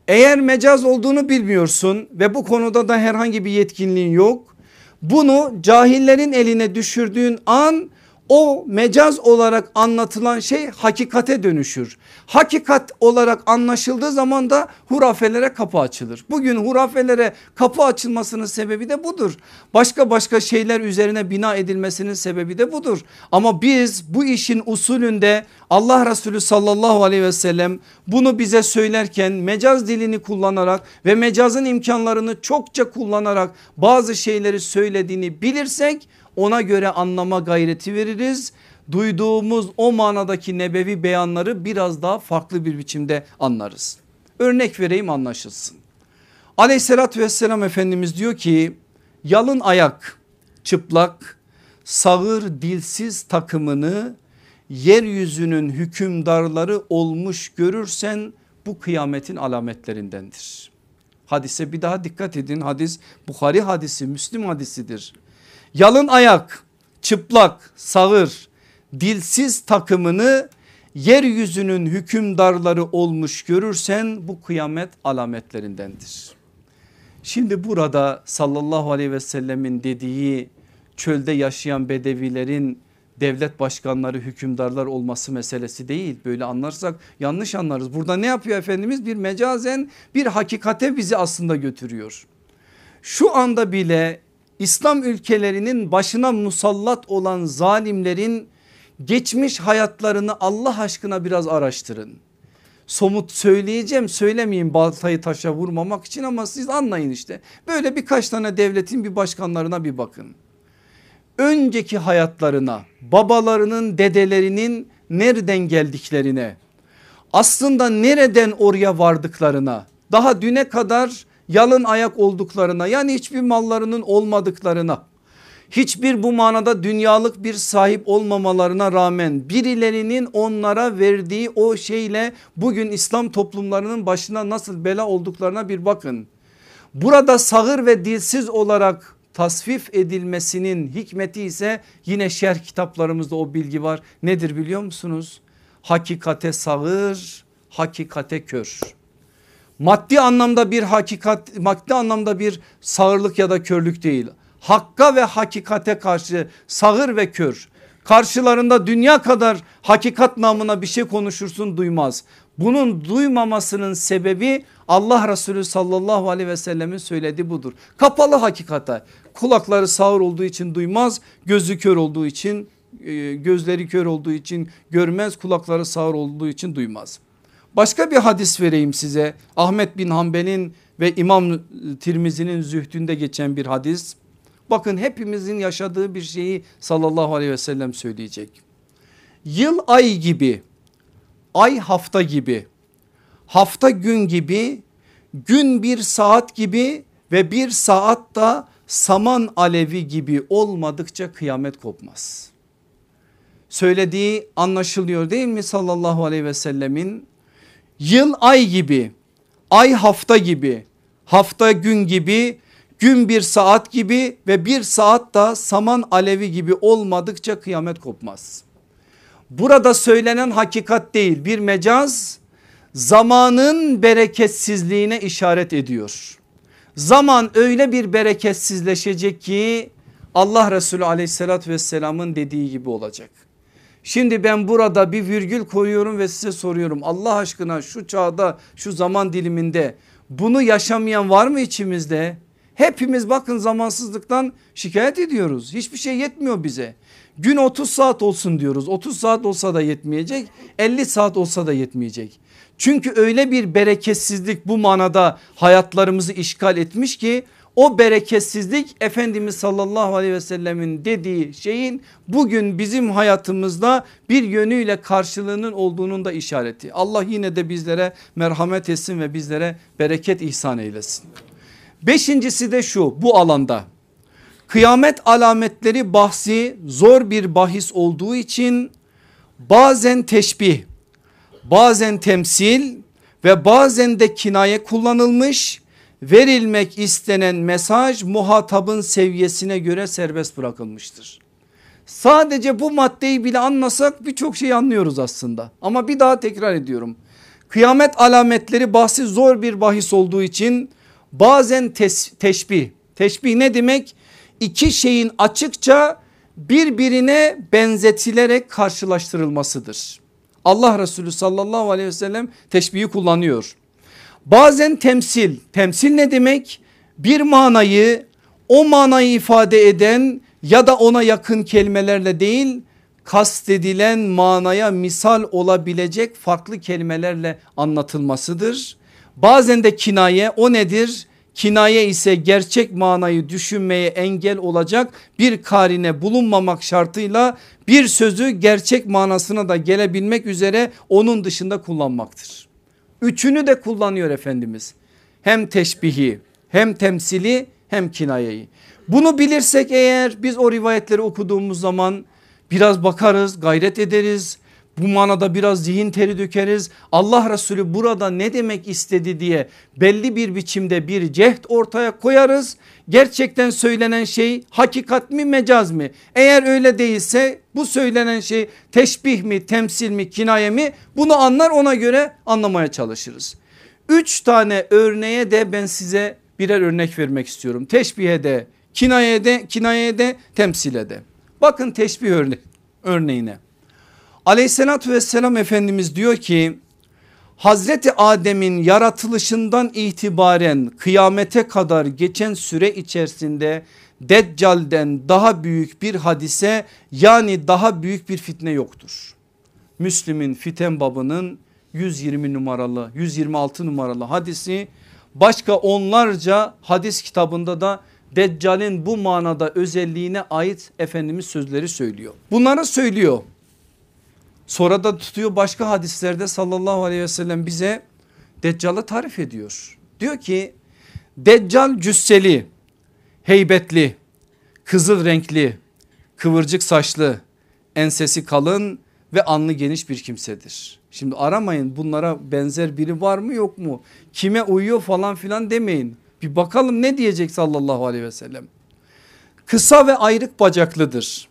Eğer mecaz olduğunu bilmiyorsun ve bu konuda da herhangi bir yetkinliğin yok. Bunu cahillerin eline düşürdüğün an o mecaz olarak anlatılan şey hakikate dönüşür. Hakikat olarak anlaşıldığı zaman da hurafelere kapı açılır. Bugün hurafelere kapı açılmasının sebebi de budur. Başka başka şeyler üzerine bina edilmesinin sebebi de budur. Ama biz bu işin usulünde Allah Resulü sallallahu aleyhi ve sellem bunu bize söylerken mecaz dilini kullanarak ve mecazın imkanlarını çokça kullanarak bazı şeyleri söylediğini bilirsek ona göre anlama gayreti veririz. Duyduğumuz o manadaki nebevi beyanları biraz daha farklı bir biçimde anlarız. Örnek vereyim anlaşılsın. Aleyhissalatü vesselam Efendimiz diyor ki yalın ayak çıplak sağır dilsiz takımını yeryüzünün hükümdarları olmuş görürsen bu kıyametin alametlerindendir. Hadise bir daha dikkat edin hadis Bukhari hadisi Müslim hadisidir. Yalın ayak çıplak sağır dilsiz takımını yeryüzünün hükümdarları olmuş görürsen bu kıyamet alametlerindendir. Şimdi burada sallallahu aleyhi ve sellemin dediği çölde yaşayan bedevilerin devlet başkanları hükümdarlar olması meselesi değil. Böyle anlarsak yanlış anlarız. Burada ne yapıyor Efendimiz? Bir mecazen bir hakikate bizi aslında götürüyor. Şu anda bile İslam ülkelerinin başına musallat olan zalimlerin geçmiş hayatlarını Allah aşkına biraz araştırın. Somut söyleyeceğim söylemeyeyim baltayı taşa vurmamak için ama siz anlayın işte. Böyle birkaç tane devletin bir başkanlarına bir bakın. Önceki hayatlarına babalarının dedelerinin nereden geldiklerine aslında nereden oraya vardıklarına daha düne kadar yalın ayak olduklarına yani hiçbir mallarının olmadıklarına hiçbir bu manada dünyalık bir sahip olmamalarına rağmen birilerinin onlara verdiği o şeyle bugün İslam toplumlarının başına nasıl bela olduklarına bir bakın. Burada sağır ve dilsiz olarak tasvif edilmesinin hikmeti ise yine şerh kitaplarımızda o bilgi var. Nedir biliyor musunuz? Hakikate sağır, hakikate kör. Maddi anlamda bir hakikat, maddi anlamda bir sağırlık ya da körlük değil. Hakka ve hakikate karşı sağır ve kör. Karşılarında dünya kadar hakikat namına bir şey konuşursun duymaz. Bunun duymamasının sebebi Allah Resulü sallallahu aleyhi ve sellemin söylediği budur. Kapalı hakikate kulakları sağır olduğu için duymaz gözü kör olduğu için e, gözleri kör olduğu için görmez kulakları sağır olduğu için duymaz. Başka bir hadis vereyim size Ahmet bin Hanbel'in ve İmam Tirmizi'nin zühdünde geçen bir hadis. Bakın hepimizin yaşadığı bir şeyi sallallahu aleyhi ve sellem söyleyecek. Yıl ay gibi, ay hafta gibi, hafta gün gibi, gün bir saat gibi ve bir saat da saman alevi gibi olmadıkça kıyamet kopmaz. Söylediği anlaşılıyor değil mi sallallahu aleyhi ve sellemin? Yıl ay gibi, ay hafta gibi, hafta gün gibi, gün bir saat gibi ve bir saat da saman alevi gibi olmadıkça kıyamet kopmaz. Burada söylenen hakikat değil bir mecaz zamanın bereketsizliğine işaret ediyor. Zaman öyle bir bereketsizleşecek ki Allah Resulü aleyhissalatü vesselamın dediği gibi olacak. Şimdi ben burada bir virgül koyuyorum ve size soruyorum Allah aşkına şu çağda şu zaman diliminde bunu yaşamayan var mı içimizde? Hepimiz bakın zamansızlıktan şikayet ediyoruz. Hiçbir şey yetmiyor bize. Gün 30 saat olsun diyoruz. 30 saat olsa da yetmeyecek. 50 saat olsa da yetmeyecek. Çünkü öyle bir bereketsizlik bu manada hayatlarımızı işgal etmiş ki o bereketsizlik Efendimiz sallallahu aleyhi ve sellemin dediği şeyin bugün bizim hayatımızda bir yönüyle karşılığının olduğunun da işareti. Allah yine de bizlere merhamet etsin ve bizlere bereket ihsan eylesin. Beşincisi de şu bu alanda kıyamet alametleri bahsi zor bir bahis olduğu için bazen teşbih bazen temsil ve bazen de kinaye kullanılmış verilmek istenen mesaj muhatabın seviyesine göre serbest bırakılmıştır. Sadece bu maddeyi bile anlasak birçok şey anlıyoruz aslında ama bir daha tekrar ediyorum. Kıyamet alametleri bahsi zor bir bahis olduğu için bazen tes, teşbih. Teşbih ne demek? İki şeyin açıkça birbirine benzetilerek karşılaştırılmasıdır. Allah Resulü sallallahu aleyhi ve sellem teşbihi kullanıyor. Bazen temsil, temsil ne demek? Bir manayı o manayı ifade eden ya da ona yakın kelimelerle değil kastedilen manaya misal olabilecek farklı kelimelerle anlatılmasıdır. Bazen de kinaye o nedir? Kinaye ise gerçek manayı düşünmeye engel olacak bir karine bulunmamak şartıyla bir sözü gerçek manasına da gelebilmek üzere onun dışında kullanmaktır. Üçünü de kullanıyor Efendimiz. Hem teşbihi hem temsili hem kinayeyi. Bunu bilirsek eğer biz o rivayetleri okuduğumuz zaman biraz bakarız gayret ederiz bu manada biraz zihin teri dökeriz. Allah Resulü burada ne demek istedi diye belli bir biçimde bir cehd ortaya koyarız. Gerçekten söylenen şey hakikat mi mecaz mı? Eğer öyle değilse bu söylenen şey teşbih mi temsil mi kinaye mi bunu anlar ona göre anlamaya çalışırız. Üç tane örneğe de ben size birer örnek vermek istiyorum. Teşbihe de kinayeye de kinayeye de temsile de. Bakın teşbih örne örneğine. Aleyhissalatü vesselam Efendimiz diyor ki Hazreti Adem'in yaratılışından itibaren kıyamete kadar geçen süre içerisinde Deccal'den daha büyük bir hadise yani daha büyük bir fitne yoktur. Müslim'in fiten babının 120 numaralı 126 numaralı hadisi başka onlarca hadis kitabında da Deccal'in bu manada özelliğine ait Efendimiz sözleri söylüyor. Bunları söylüyor. Sonra da tutuyor başka hadislerde sallallahu aleyhi ve sellem bize Deccal'ı tarif ediyor. Diyor ki Deccal cüsseli, heybetli, kızıl renkli, kıvırcık saçlı, ensesi kalın ve alnı geniş bir kimsedir. Şimdi aramayın bunlara benzer biri var mı yok mu? Kime uyuyor falan filan demeyin. Bir bakalım ne diyecek sallallahu aleyhi ve sellem. Kısa ve ayrık bacaklıdır.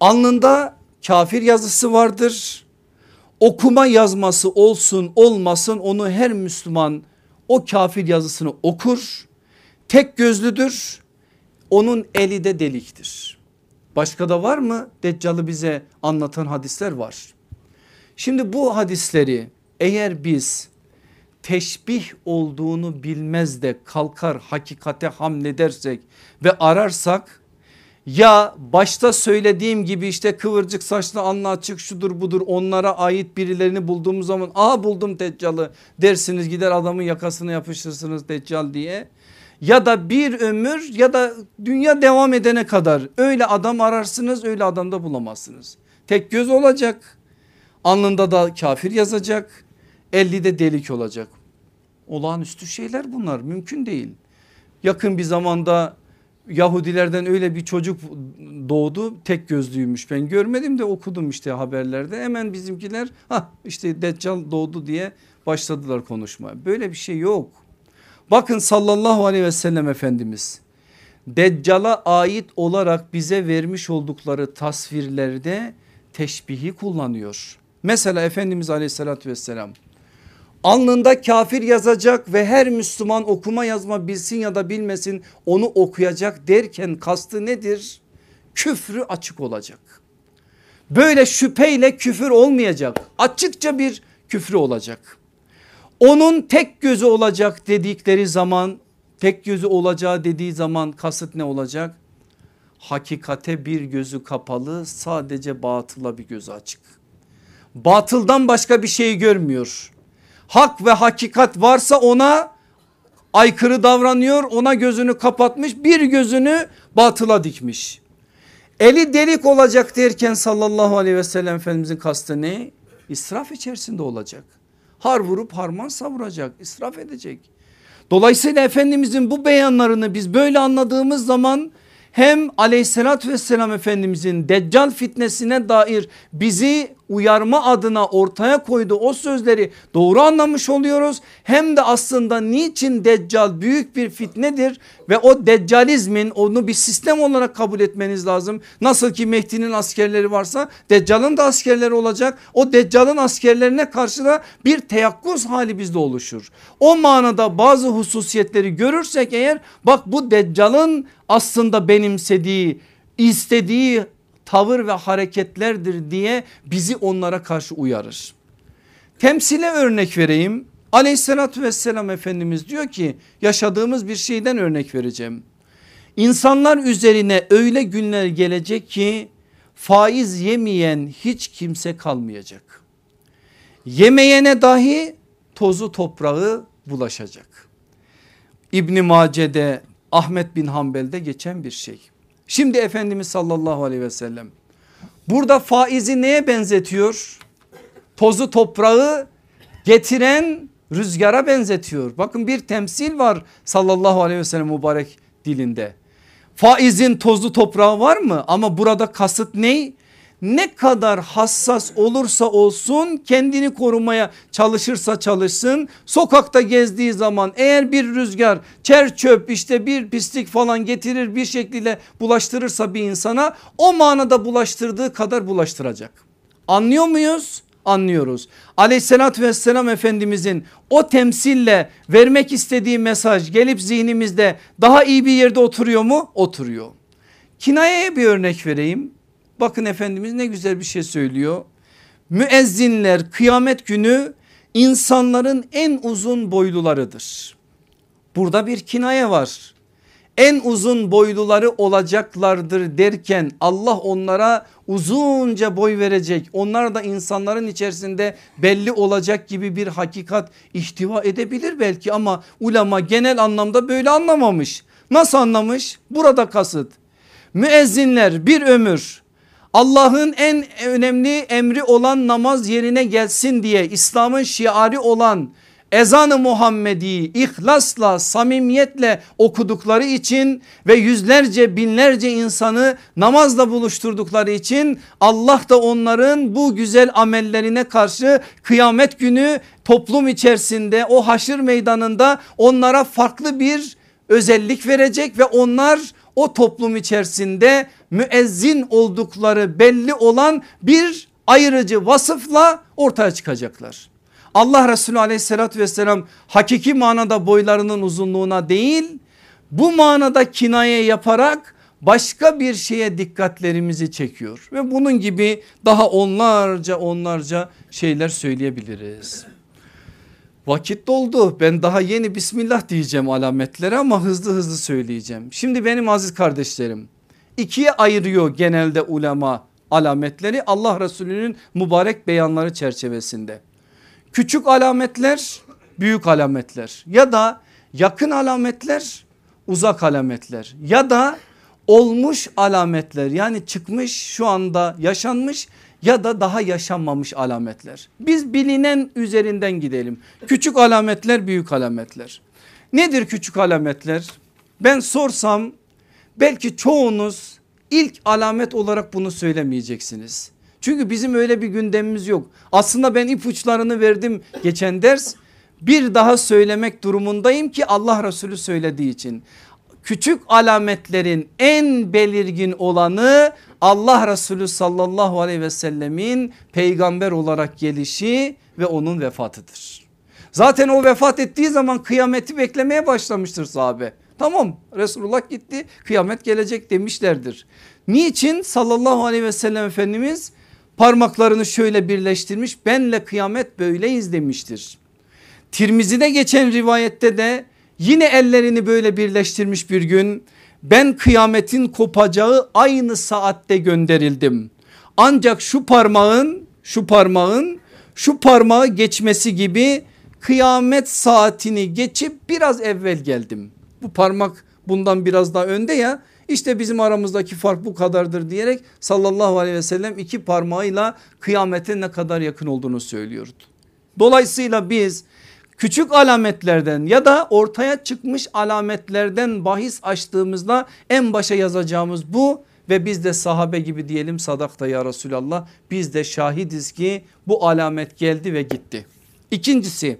Alnında kafir yazısı vardır. Okuma yazması olsun olmasın onu her Müslüman o kafir yazısını okur. Tek gözlüdür. Onun eli de deliktir. Başka da var mı? Deccal'ı bize anlatan hadisler var. Şimdi bu hadisleri eğer biz teşbih olduğunu bilmez de kalkar hakikate hamledersek ve ararsak ya başta söylediğim gibi işte kıvırcık saçlı anla açık şudur budur onlara ait birilerini bulduğumuz zaman aa buldum Deccal'ı dersiniz gider adamın yakasını yapıştırırsınız Deccal diye. Ya da bir ömür ya da dünya devam edene kadar öyle adam ararsınız öyle adam da bulamazsınız. Tek göz olacak alnında da kafir yazacak elli de delik olacak. Olağanüstü şeyler bunlar mümkün değil. Yakın bir zamanda Yahudilerden öyle bir çocuk doğdu tek gözlüymüş ben görmedim de okudum işte haberlerde hemen bizimkiler ha işte Deccal doğdu diye başladılar konuşmaya böyle bir şey yok. Bakın sallallahu aleyhi ve sellem Efendimiz Deccal'a ait olarak bize vermiş oldukları tasvirlerde teşbihi kullanıyor. Mesela Efendimiz aleyhissalatü vesselam alnında kafir yazacak ve her Müslüman okuma yazma bilsin ya da bilmesin onu okuyacak derken kastı nedir? Küfrü açık olacak. Böyle şüpheyle küfür olmayacak açıkça bir küfrü olacak. Onun tek gözü olacak dedikleri zaman tek gözü olacağı dediği zaman kasıt ne olacak? Hakikate bir gözü kapalı sadece batıla bir gözü açık. Batıldan başka bir şey görmüyor hak ve hakikat varsa ona aykırı davranıyor ona gözünü kapatmış bir gözünü batıla dikmiş. Eli delik olacak derken sallallahu aleyhi ve sellem Efendimizin kastı ne? İsraf içerisinde olacak. Har vurup harman savuracak israf edecek. Dolayısıyla Efendimizin bu beyanlarını biz böyle anladığımız zaman hem aleyhissalatü vesselam Efendimizin deccal fitnesine dair bizi uyarma adına ortaya koyduğu o sözleri doğru anlamış oluyoruz. Hem de aslında niçin deccal büyük bir fitnedir ve o deccalizmin onu bir sistem olarak kabul etmeniz lazım. Nasıl ki Mehdi'nin askerleri varsa deccalın da askerleri olacak. O deccalın askerlerine karşı da bir teyakkuz hali bizde oluşur. O manada bazı hususiyetleri görürsek eğer bak bu deccalın aslında benimsediği istediği tavır ve hareketlerdir diye bizi onlara karşı uyarır. Temsile örnek vereyim. Aleyhissalatü vesselam Efendimiz diyor ki yaşadığımız bir şeyden örnek vereceğim. İnsanlar üzerine öyle günler gelecek ki faiz yemeyen hiç kimse kalmayacak. Yemeyene dahi tozu toprağı bulaşacak. İbni Mace'de Ahmet bin Hanbel'de geçen bir şey. Şimdi Efendimiz sallallahu aleyhi ve sellem burada faizi neye benzetiyor? Tozu toprağı getiren rüzgara benzetiyor. Bakın bir temsil var sallallahu aleyhi ve sellem mübarek dilinde. Faizin tozlu toprağı var mı? Ama burada kasıt ne? Ne kadar hassas olursa olsun kendini korumaya çalışırsa çalışsın. Sokakta gezdiği zaman eğer bir rüzgar çer çöp işte bir pislik falan getirir bir şekilde bulaştırırsa bir insana o manada bulaştırdığı kadar bulaştıracak. Anlıyor muyuz? anlıyoruz. Aleyhissalatü vesselam Efendimizin o temsille vermek istediği mesaj gelip zihnimizde daha iyi bir yerde oturuyor mu? Oturuyor. Kinayeye bir örnek vereyim. Bakın Efendimiz ne güzel bir şey söylüyor. Müezzinler kıyamet günü insanların en uzun boylularıdır. Burada bir kinaye var en uzun boyluları olacaklardır derken Allah onlara uzunca boy verecek. Onlar da insanların içerisinde belli olacak gibi bir hakikat ihtiva edebilir belki ama ulema genel anlamda böyle anlamamış. Nasıl anlamış? Burada kasıt. Müezzinler bir ömür Allah'ın en önemli emri olan namaz yerine gelsin diye İslam'ın şiari olan ezanı Muhammedi ihlasla samimiyetle okudukları için ve yüzlerce binlerce insanı namazla buluşturdukları için Allah da onların bu güzel amellerine karşı kıyamet günü toplum içerisinde o haşır meydanında onlara farklı bir özellik verecek ve onlar o toplum içerisinde müezzin oldukları belli olan bir ayrıcı vasıfla ortaya çıkacaklar. Allah Resulü aleyhissalatü vesselam hakiki manada boylarının uzunluğuna değil bu manada kinaye yaparak başka bir şeye dikkatlerimizi çekiyor. Ve bunun gibi daha onlarca onlarca şeyler söyleyebiliriz. Vakit doldu ben daha yeni bismillah diyeceğim alametlere ama hızlı hızlı söyleyeceğim. Şimdi benim aziz kardeşlerim ikiye ayırıyor genelde ulema alametleri Allah Resulü'nün mübarek beyanları çerçevesinde. Küçük alametler büyük alametler ya da yakın alametler uzak alametler ya da olmuş alametler yani çıkmış şu anda yaşanmış ya da daha yaşanmamış alametler. Biz bilinen üzerinden gidelim. Küçük alametler büyük alametler. Nedir küçük alametler? Ben sorsam belki çoğunuz ilk alamet olarak bunu söylemeyeceksiniz. Çünkü bizim öyle bir gündemimiz yok. Aslında ben ipuçlarını verdim geçen ders. Bir daha söylemek durumundayım ki Allah Resulü söylediği için. Küçük alametlerin en belirgin olanı Allah Resulü sallallahu aleyhi ve sellemin peygamber olarak gelişi ve onun vefatıdır. Zaten o vefat ettiği zaman kıyameti beklemeye başlamıştır sahabe. Tamam Resulullah gitti kıyamet gelecek demişlerdir. Niçin sallallahu aleyhi ve sellem Efendimiz parmaklarını şöyle birleştirmiş benle kıyamet böyleyiz demiştir. Tirmizi'de geçen rivayette de yine ellerini böyle birleştirmiş bir gün ben kıyametin kopacağı aynı saatte gönderildim. Ancak şu parmağın şu parmağın şu parmağı geçmesi gibi kıyamet saatini geçip biraz evvel geldim. Bu parmak bundan biraz daha önde ya işte bizim aramızdaki fark bu kadardır diyerek sallallahu aleyhi ve sellem iki parmağıyla kıyamete ne kadar yakın olduğunu söylüyordu. Dolayısıyla biz küçük alametlerden ya da ortaya çıkmış alametlerden bahis açtığımızda en başa yazacağımız bu ve biz de sahabe gibi diyelim sadakta ya Resulallah biz de şahidiz ki bu alamet geldi ve gitti. İkincisi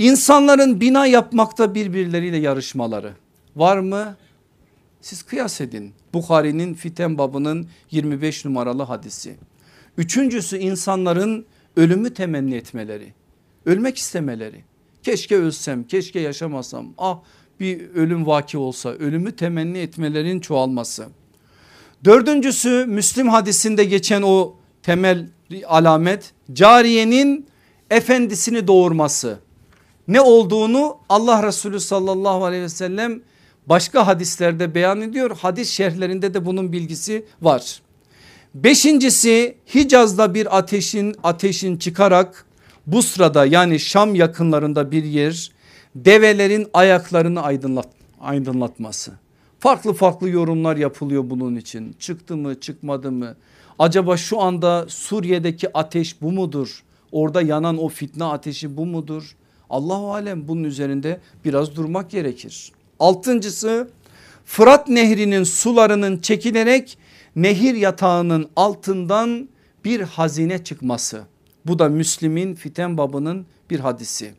insanların bina yapmakta birbirleriyle yarışmaları var mı? Siz kıyas edin. Bukhari'nin fiten babının 25 numaralı hadisi. Üçüncüsü insanların ölümü temenni etmeleri. Ölmek istemeleri. Keşke ölsem, keşke yaşamasam. Ah bir ölüm vaki olsa ölümü temenni etmelerin çoğalması. Dördüncüsü Müslim hadisinde geçen o temel alamet cariyenin efendisini doğurması. Ne olduğunu Allah Resulü sallallahu aleyhi ve sellem başka hadislerde beyan ediyor. Hadis şerhlerinde de bunun bilgisi var. Beşincisi Hicaz'da bir ateşin ateşin çıkarak bu sırada yani Şam yakınlarında bir yer develerin ayaklarını aydınlat, aydınlatması. Farklı farklı yorumlar yapılıyor bunun için. Çıktı mı çıkmadı mı? Acaba şu anda Suriye'deki ateş bu mudur? Orada yanan o fitne ateşi bu mudur? Allahu alem bunun üzerinde biraz durmak gerekir. Altıncısı Fırat nehrinin sularının çekilerek nehir yatağının altından bir hazine çıkması. Bu da Müslim'in fiten babının bir hadisi.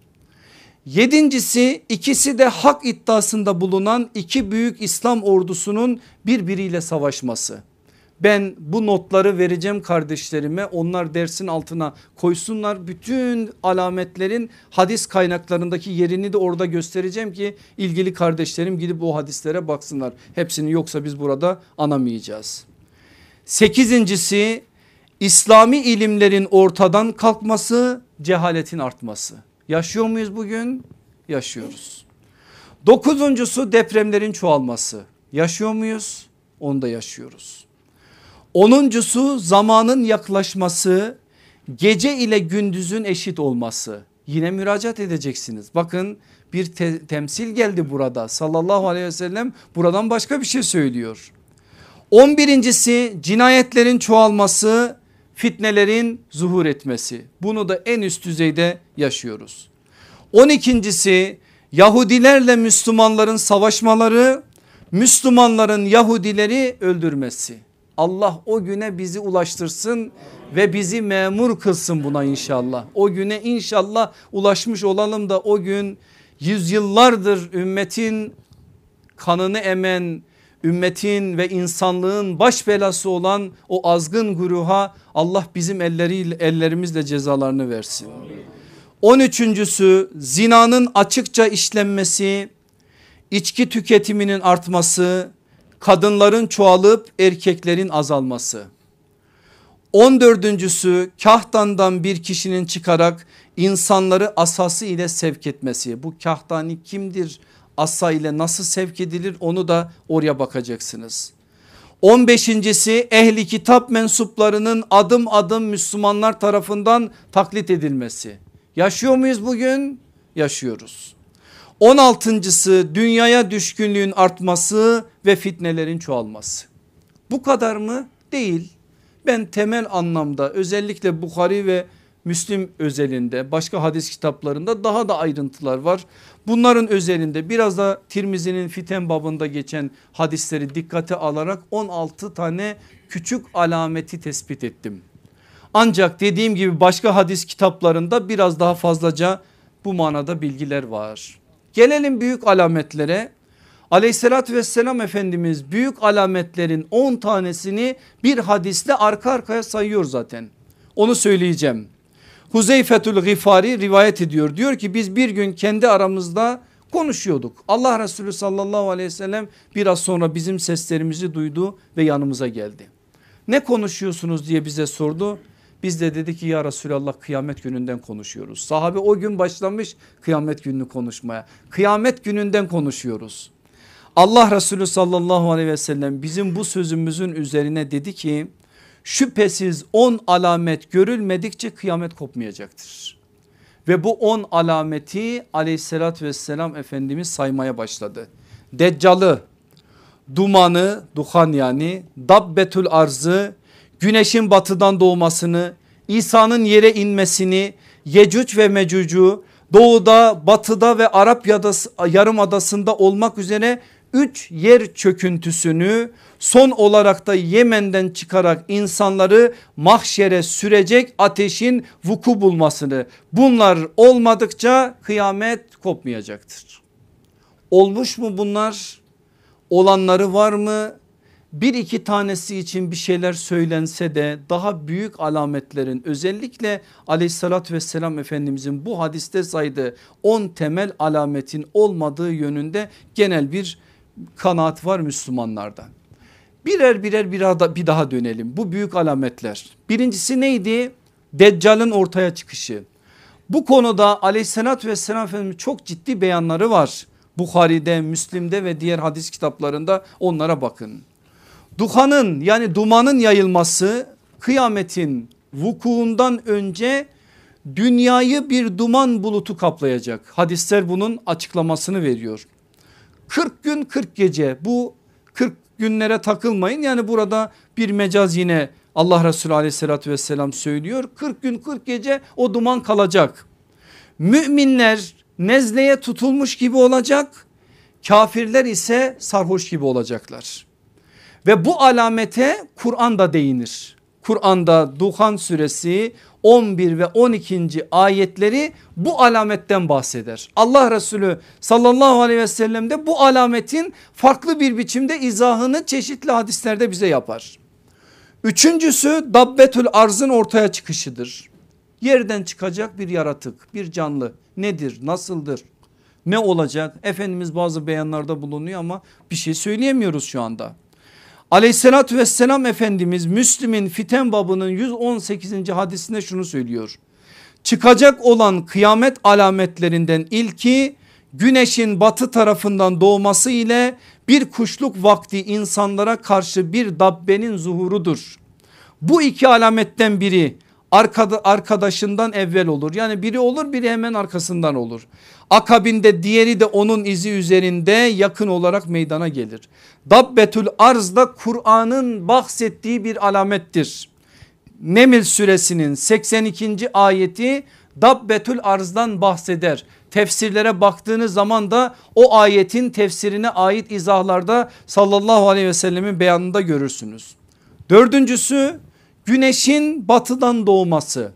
Yedincisi ikisi de hak iddiasında bulunan iki büyük İslam ordusunun birbiriyle savaşması. Ben bu notları vereceğim kardeşlerime onlar dersin altına koysunlar. Bütün alametlerin hadis kaynaklarındaki yerini de orada göstereceğim ki ilgili kardeşlerim gidip o hadislere baksınlar. Hepsini yoksa biz burada anamayacağız. Sekizincisi İslami ilimlerin ortadan kalkması cehaletin artması. Yaşıyor muyuz bugün? Yaşıyoruz. Dokuzuncusu depremlerin çoğalması. Yaşıyor muyuz? Onu da yaşıyoruz. Onuncusu zamanın yaklaşması gece ile gündüzün eşit olması. Yine müracaat edeceksiniz. Bakın bir te temsil geldi burada sallallahu aleyhi ve sellem buradan başka bir şey söylüyor. On birincisi cinayetlerin çoğalması fitnelerin zuhur etmesi. Bunu da en üst düzeyde yaşıyoruz. On ikincisi Yahudilerle Müslümanların savaşmaları Müslümanların Yahudileri öldürmesi. Allah o güne bizi ulaştırsın ve bizi memur kılsın buna inşallah. O güne inşallah ulaşmış olalım da o gün yüzyıllardır ümmetin kanını emen ümmetin ve insanlığın baş belası olan o azgın güruha Allah bizim elleriyle ellerimizle cezalarını versin. On üçüncüsü zinanın açıkça işlenmesi, içki tüketiminin artması, kadınların çoğalıp erkeklerin azalması. On dördüncüsü kahtandan bir kişinin çıkarak insanları asası ile sevk etmesi. Bu kahtani kimdir? Asa ile nasıl sevk edilir onu da oraya bakacaksınız. 15.si ehli kitap mensuplarının adım adım Müslümanlar tarafından taklit edilmesi. Yaşıyor muyuz bugün? Yaşıyoruz. 16.sı dünyaya düşkünlüğün artması ve fitnelerin çoğalması. Bu kadar mı? Değil. Ben temel anlamda özellikle Bukhari ve Müslim özelinde başka hadis kitaplarında daha da ayrıntılar var. Bunların özelinde biraz da Tirmizi'nin fiten babında geçen hadisleri dikkate alarak 16 tane küçük alameti tespit ettim. Ancak dediğim gibi başka hadis kitaplarında biraz daha fazlaca bu manada bilgiler var. Gelelim büyük alametlere. Aleyhissalatü vesselam Efendimiz büyük alametlerin 10 tanesini bir hadisle arka arkaya sayıyor zaten. Onu söyleyeceğim. Huzeyfetül Gifari rivayet ediyor. Diyor ki biz bir gün kendi aramızda konuşuyorduk. Allah Resulü sallallahu aleyhi ve sellem biraz sonra bizim seslerimizi duydu ve yanımıza geldi. Ne konuşuyorsunuz diye bize sordu. Biz de dedik ki ya Resulallah kıyamet gününden konuşuyoruz. Sahabe o gün başlamış kıyamet gününü konuşmaya. Kıyamet gününden konuşuyoruz. Allah Resulü sallallahu aleyhi ve sellem bizim bu sözümüzün üzerine dedi ki şüphesiz 10 alamet görülmedikçe kıyamet kopmayacaktır. Ve bu 10 alameti aleyhissalatü vesselam Efendimiz saymaya başladı. Deccalı, dumanı, duhan yani, dabbetül arzı, güneşin batıdan doğmasını, İsa'nın yere inmesini, Yecüc ve Mecüc'ü doğuda, batıda ve Arap Yarımadası'nda olmak üzere 3 yer çöküntüsünü son olarak da Yemen'den çıkarak insanları mahşere sürecek ateşin vuku bulmasını bunlar olmadıkça kıyamet kopmayacaktır. Olmuş mu bunlar? Olanları var mı? Bir iki tanesi için bir şeyler söylense de daha büyük alametlerin özellikle aleyhissalatü vesselam efendimizin bu hadiste saydığı 10 temel alametin olmadığı yönünde genel bir kanaat var Müslümanlarda. Birer birer bir daha, bir daha dönelim. Bu büyük alametler. Birincisi neydi? Deccal'ın ortaya çıkışı. Bu konuda aleyhissalatü vesselam Efendimiz çok ciddi beyanları var. Bukhari'de, Müslim'de ve diğer hadis kitaplarında onlara bakın. Duhanın yani dumanın yayılması kıyametin vukuundan önce dünyayı bir duman bulutu kaplayacak. Hadisler bunun açıklamasını veriyor. 40 gün 40 gece bu 40 günlere takılmayın. Yani burada bir mecaz yine Allah Resulü aleyhissalatü vesselam söylüyor. 40 gün 40 gece o duman kalacak. Müminler nezleye tutulmuş gibi olacak. Kafirler ise sarhoş gibi olacaklar. Ve bu alamete Kur'an da değinir. Kur'an'da Duhan suresi 11 ve 12. ayetleri bu alametten bahseder. Allah Resulü sallallahu aleyhi ve sellem de bu alametin farklı bir biçimde izahını çeşitli hadislerde bize yapar. Üçüncüsü dabbetül arzın ortaya çıkışıdır. Yerden çıkacak bir yaratık bir canlı nedir nasıldır ne olacak Efendimiz bazı beyanlarda bulunuyor ama bir şey söyleyemiyoruz şu anda. Aleyhissalatü vesselam Efendimiz Müslim'in fiten babının 118. hadisinde şunu söylüyor. Çıkacak olan kıyamet alametlerinden ilki güneşin batı tarafından doğması ile bir kuşluk vakti insanlara karşı bir dabbenin zuhurudur. Bu iki alametten biri arkada, arkadaşından evvel olur. Yani biri olur biri hemen arkasından olur. Akabinde diğeri de onun izi üzerinde yakın olarak meydana gelir. Dabbetül arz da Kur'an'ın bahsettiği bir alamettir. Nemil suresinin 82. ayeti Dabbetül arzdan bahseder. Tefsirlere baktığınız zaman da o ayetin tefsirine ait izahlarda sallallahu aleyhi ve sellemin beyanında görürsünüz. Dördüncüsü güneşin batıdan doğması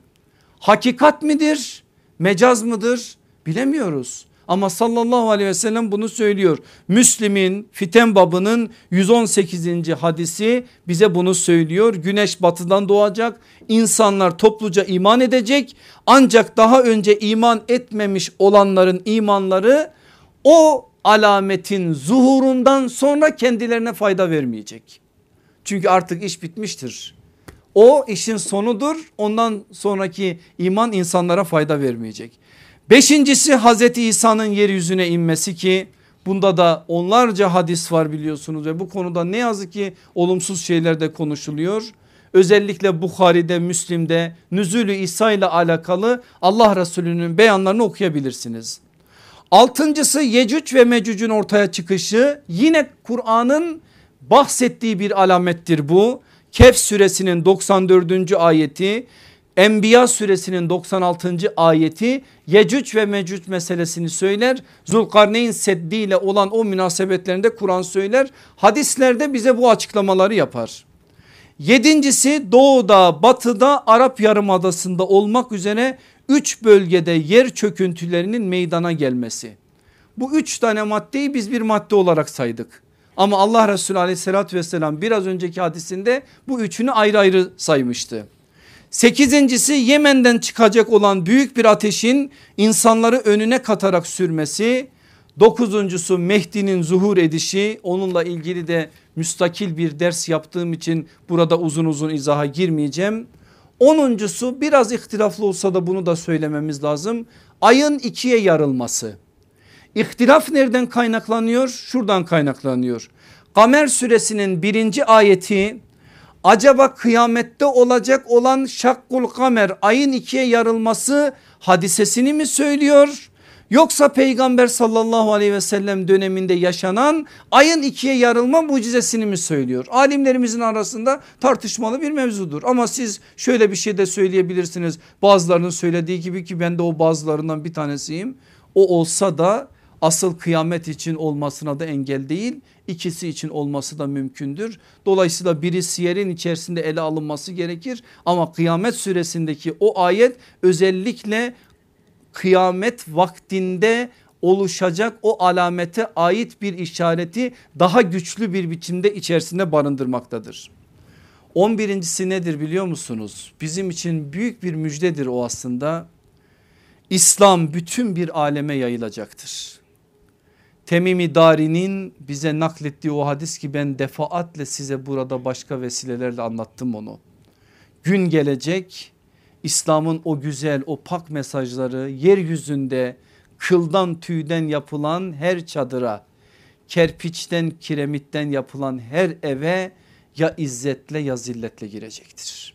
hakikat midir mecaz mıdır bilemiyoruz. Ama sallallahu aleyhi ve sellem bunu söylüyor. Müslim'in fiten babının 118. hadisi bize bunu söylüyor. Güneş batıdan doğacak insanlar topluca iman edecek ancak daha önce iman etmemiş olanların imanları o alametin zuhurundan sonra kendilerine fayda vermeyecek. Çünkü artık iş bitmiştir. O işin sonudur ondan sonraki iman insanlara fayda vermeyecek. Beşincisi Hazreti İsa'nın yeryüzüne inmesi ki bunda da onlarca hadis var biliyorsunuz ve bu konuda ne yazık ki olumsuz şeyler de konuşuluyor. Özellikle Bukhari'de Müslim'de Nüzülü İsa ile alakalı Allah Resulü'nün beyanlarını okuyabilirsiniz. Altıncısı Yecüc ve Mecüc'ün ortaya çıkışı yine Kur'an'ın bahsettiği bir alamettir bu. Kehf suresinin 94. ayeti Enbiya suresinin 96. ayeti Yecüc ve Mecüc meselesini söyler. Zulkarneyn Seddi ile olan o münasebetlerinde Kur'an söyler. Hadislerde bize bu açıklamaları yapar. Yedincisi doğuda batıda Arap Yarımadası'nda olmak üzere üç bölgede yer çöküntülerinin meydana gelmesi. Bu üç tane maddeyi biz bir madde olarak saydık. Ama Allah Resulü aleyhissalatü vesselam biraz önceki hadisinde bu üçünü ayrı ayrı saymıştı. Sekizincisi Yemen'den çıkacak olan büyük bir ateşin insanları önüne katarak sürmesi. Dokuzuncusu Mehdi'nin zuhur edişi onunla ilgili de müstakil bir ders yaptığım için burada uzun uzun izaha girmeyeceğim. Onuncusu biraz ihtilaflı olsa da bunu da söylememiz lazım. Ayın ikiye yarılması. İhtilaf nereden kaynaklanıyor? Şuradan kaynaklanıyor. Kamer suresinin birinci ayeti acaba kıyamette olacak olan şakkul kamer ayın ikiye yarılması hadisesini mi söylüyor? Yoksa peygamber sallallahu aleyhi ve sellem döneminde yaşanan ayın ikiye yarılma mucizesini mi söylüyor? Alimlerimizin arasında tartışmalı bir mevzudur. Ama siz şöyle bir şey de söyleyebilirsiniz. Bazılarının söylediği gibi ki ben de o bazılarından bir tanesiyim. O olsa da asıl kıyamet için olmasına da engel değil ikisi için olması da mümkündür. Dolayısıyla biri siyerin içerisinde ele alınması gerekir ama kıyamet süresindeki o ayet özellikle kıyamet vaktinde oluşacak o alamete ait bir işareti daha güçlü bir biçimde içerisinde barındırmaktadır. 11.si nedir biliyor musunuz? Bizim için büyük bir müjdedir o aslında. İslam bütün bir aleme yayılacaktır Temimi Dari'nin bize naklettiği o hadis ki ben defaatle size burada başka vesilelerle anlattım onu. Gün gelecek İslam'ın o güzel o pak mesajları yeryüzünde kıldan tüyden yapılan her çadıra kerpiçten kiremitten yapılan her eve ya izzetle ya zilletle girecektir.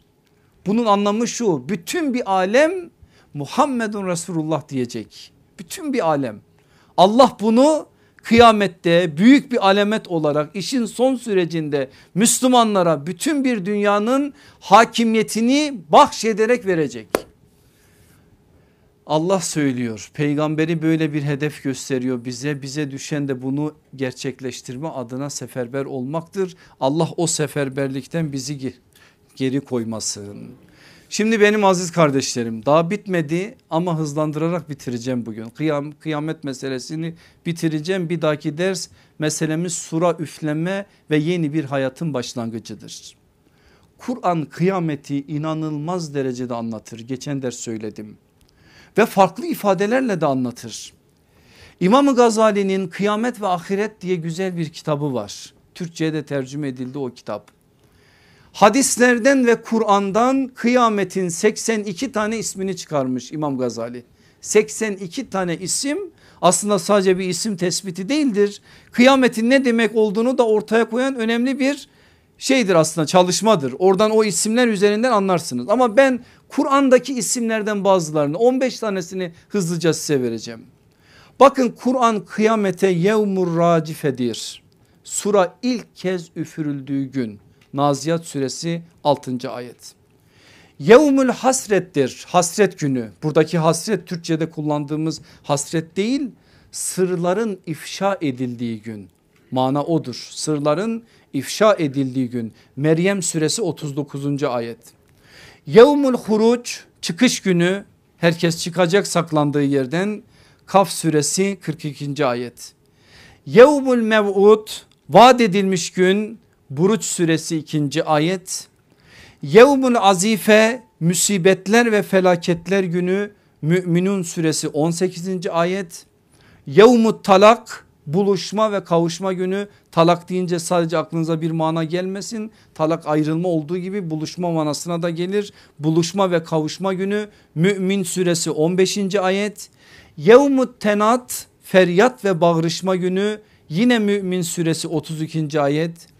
Bunun anlamı şu bütün bir alem Muhammedun Resulullah diyecek. Bütün bir alem. Allah bunu kıyamette büyük bir alamet olarak işin son sürecinde Müslümanlara bütün bir dünyanın hakimiyetini bahşederek verecek. Allah söylüyor peygamberi böyle bir hedef gösteriyor bize bize düşen de bunu gerçekleştirme adına seferber olmaktır. Allah o seferberlikten bizi geri koymasın. Şimdi benim aziz kardeşlerim daha bitmedi ama hızlandırarak bitireceğim bugün. Kıyam, kıyamet meselesini bitireceğim. Bir dahaki ders meselemiz sura üfleme ve yeni bir hayatın başlangıcıdır. Kur'an kıyameti inanılmaz derecede anlatır. Geçen ders söyledim ve farklı ifadelerle de anlatır. İmam Gazali'nin Kıyamet ve Ahiret diye güzel bir kitabı var. Türkçe'ye de tercüme edildi o kitap. Hadislerden ve Kur'an'dan kıyametin 82 tane ismini çıkarmış İmam Gazali. 82 tane isim aslında sadece bir isim tespiti değildir. Kıyametin ne demek olduğunu da ortaya koyan önemli bir şeydir aslında çalışmadır. Oradan o isimler üzerinden anlarsınız. Ama ben Kur'an'daki isimlerden bazılarını 15 tanesini hızlıca size vereceğim. Bakın Kur'an kıyamete yevmur racifedir. Sura ilk kez üfürüldüğü gün. Naziyat suresi 6. ayet. Yevmül hasrettir hasret günü buradaki hasret Türkçe'de kullandığımız hasret değil sırların ifşa edildiği gün mana odur sırların ifşa edildiği gün Meryem suresi 39. ayet. Yevmül huruç çıkış günü herkes çıkacak saklandığı yerden Kaf suresi 42. ayet. Yevmül mev'ud vaat edilmiş gün Buruç suresi 2. ayet. Yevmül azife musibetler ve felaketler günü Müminun suresi 18. ayet. Yevmut talak buluşma ve kavuşma günü talak deyince sadece aklınıza bir mana gelmesin. Talak ayrılma olduğu gibi buluşma manasına da gelir. Buluşma ve kavuşma günü Mümin suresi 15. ayet. Yevmut tenat feryat ve bağrışma günü yine Mümin suresi 32. ayet.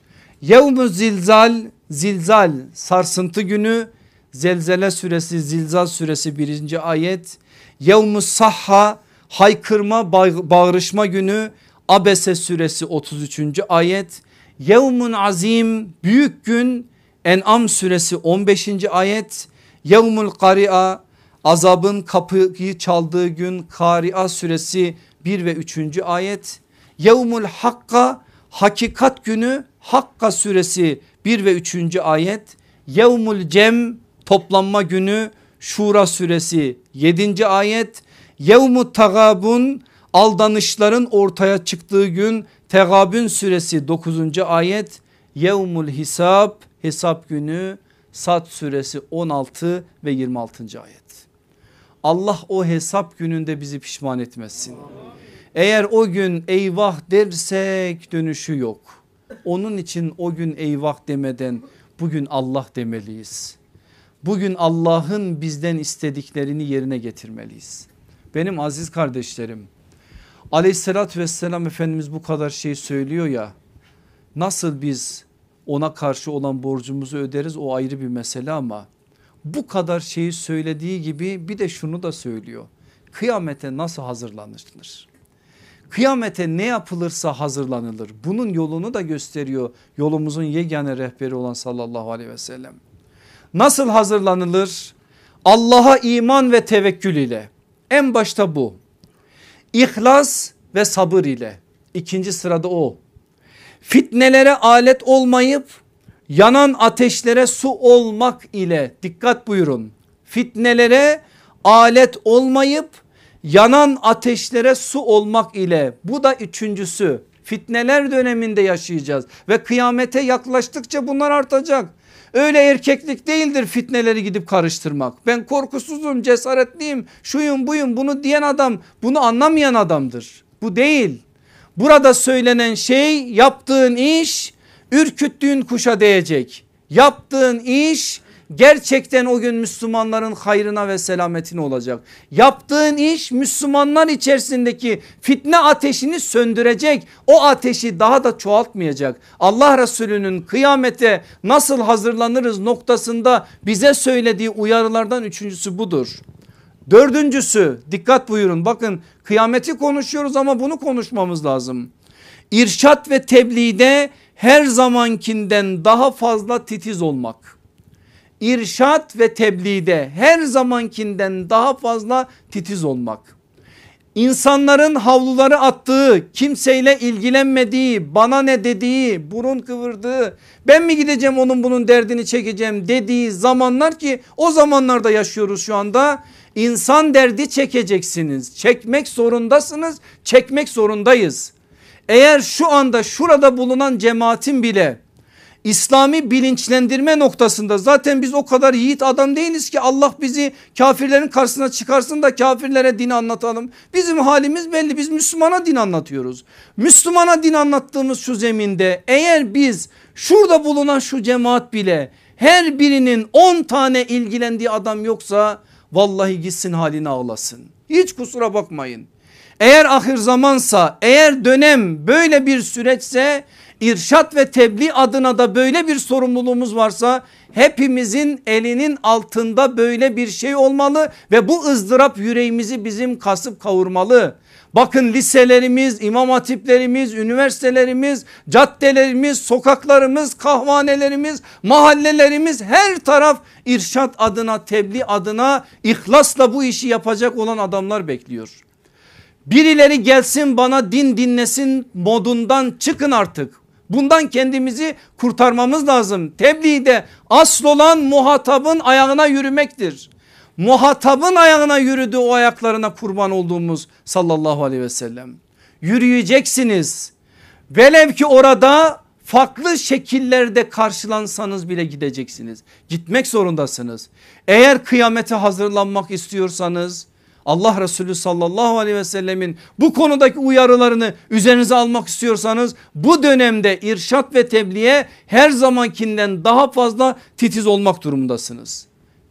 Yevmü zilzal zilzal sarsıntı günü zelzele suresi zilzal suresi birinci ayet. Yevmü sahha haykırma bağrışma günü Abese suresi 33. ayet. Yevmun azim büyük gün En'am suresi 15. ayet. Yevmul kari'a azabın kapıyı çaldığı gün Kari'a suresi 1 ve 3. ayet. Yevmul hakka hakikat günü Hakka suresi 1 ve 3. ayet. Yevmul cem toplanma günü Şura suresi 7. ayet. Yevmut tagabun aldanışların ortaya çıktığı gün Tegabün suresi 9. ayet. Yevmul hisab hesap günü Sad suresi 16 ve 26. ayet. Allah o hesap gününde bizi pişman etmesin. Eğer o gün eyvah dersek dönüşü yok. Onun için o gün eyvah demeden bugün Allah demeliyiz. Bugün Allah'ın bizden istediklerini yerine getirmeliyiz. Benim aziz kardeşlerim aleyhissalatü vesselam Efendimiz bu kadar şey söylüyor ya nasıl biz ona karşı olan borcumuzu öderiz o ayrı bir mesele ama bu kadar şeyi söylediği gibi bir de şunu da söylüyor. Kıyamete nasıl hazırlanır? Kıyamete ne yapılırsa hazırlanılır. Bunun yolunu da gösteriyor yolumuzun yegane rehberi olan sallallahu aleyhi ve sellem. Nasıl hazırlanılır? Allah'a iman ve tevekkül ile. En başta bu. İhlas ve sabır ile. İkinci sırada o. Fitnelere alet olmayıp yanan ateşlere su olmak ile dikkat buyurun. Fitnelere alet olmayıp yanan ateşlere su olmak ile bu da üçüncüsü fitneler döneminde yaşayacağız ve kıyamete yaklaştıkça bunlar artacak. Öyle erkeklik değildir fitneleri gidip karıştırmak. Ben korkusuzum cesaretliyim şuyum buyum bunu diyen adam bunu anlamayan adamdır. Bu değil. Burada söylenen şey yaptığın iş ürküttüğün kuşa değecek. Yaptığın iş gerçekten o gün Müslümanların hayrına ve selametine olacak. Yaptığın iş Müslümanlar içerisindeki fitne ateşini söndürecek. O ateşi daha da çoğaltmayacak. Allah Resulü'nün kıyamete nasıl hazırlanırız noktasında bize söylediği uyarılardan üçüncüsü budur. Dördüncüsü dikkat buyurun bakın kıyameti konuşuyoruz ama bunu konuşmamız lazım. İrşat ve tebliğde her zamankinden daha fazla titiz olmak. İrşat ve tebliğde her zamankinden daha fazla titiz olmak. İnsanların havluları attığı, kimseyle ilgilenmediği, bana ne dediği, burun kıvırdığı, ben mi gideceğim onun bunun derdini çekeceğim dediği zamanlar ki o zamanlarda yaşıyoruz şu anda. İnsan derdi çekeceksiniz, çekmek zorundasınız, çekmek zorundayız. Eğer şu anda şurada bulunan cemaatin bile İslami bilinçlendirme noktasında zaten biz o kadar yiğit adam değiliz ki Allah bizi kafirlerin karşısına çıkarsın da kafirlere din anlatalım. Bizim halimiz belli biz Müslümana din anlatıyoruz. Müslümana din anlattığımız şu zeminde eğer biz şurada bulunan şu cemaat bile her birinin 10 tane ilgilendiği adam yoksa vallahi gitsin haline ağlasın. Hiç kusura bakmayın. Eğer ahir zamansa eğer dönem böyle bir süreçse irşat ve tebliğ adına da böyle bir sorumluluğumuz varsa hepimizin elinin altında böyle bir şey olmalı ve bu ızdırap yüreğimizi bizim kasıp kavurmalı. Bakın liselerimiz, imam hatiplerimiz, üniversitelerimiz, caddelerimiz, sokaklarımız, kahvanelerimiz, mahallelerimiz her taraf irşat adına, tebliğ adına ihlasla bu işi yapacak olan adamlar bekliyor. Birileri gelsin bana din dinlesin modundan çıkın artık. Bundan kendimizi kurtarmamız lazım. Tebliğde asıl olan muhatabın ayağına yürümektir. Muhatabın ayağına yürüdü o ayaklarına kurban olduğumuz sallallahu aleyhi ve sellem. Yürüyeceksiniz. Velev ki orada farklı şekillerde karşılansanız bile gideceksiniz. Gitmek zorundasınız. Eğer kıyamete hazırlanmak istiyorsanız Allah Resulü sallallahu aleyhi ve sellemin bu konudaki uyarılarını üzerinize almak istiyorsanız bu dönemde irşat ve tebliğe her zamankinden daha fazla titiz olmak durumundasınız.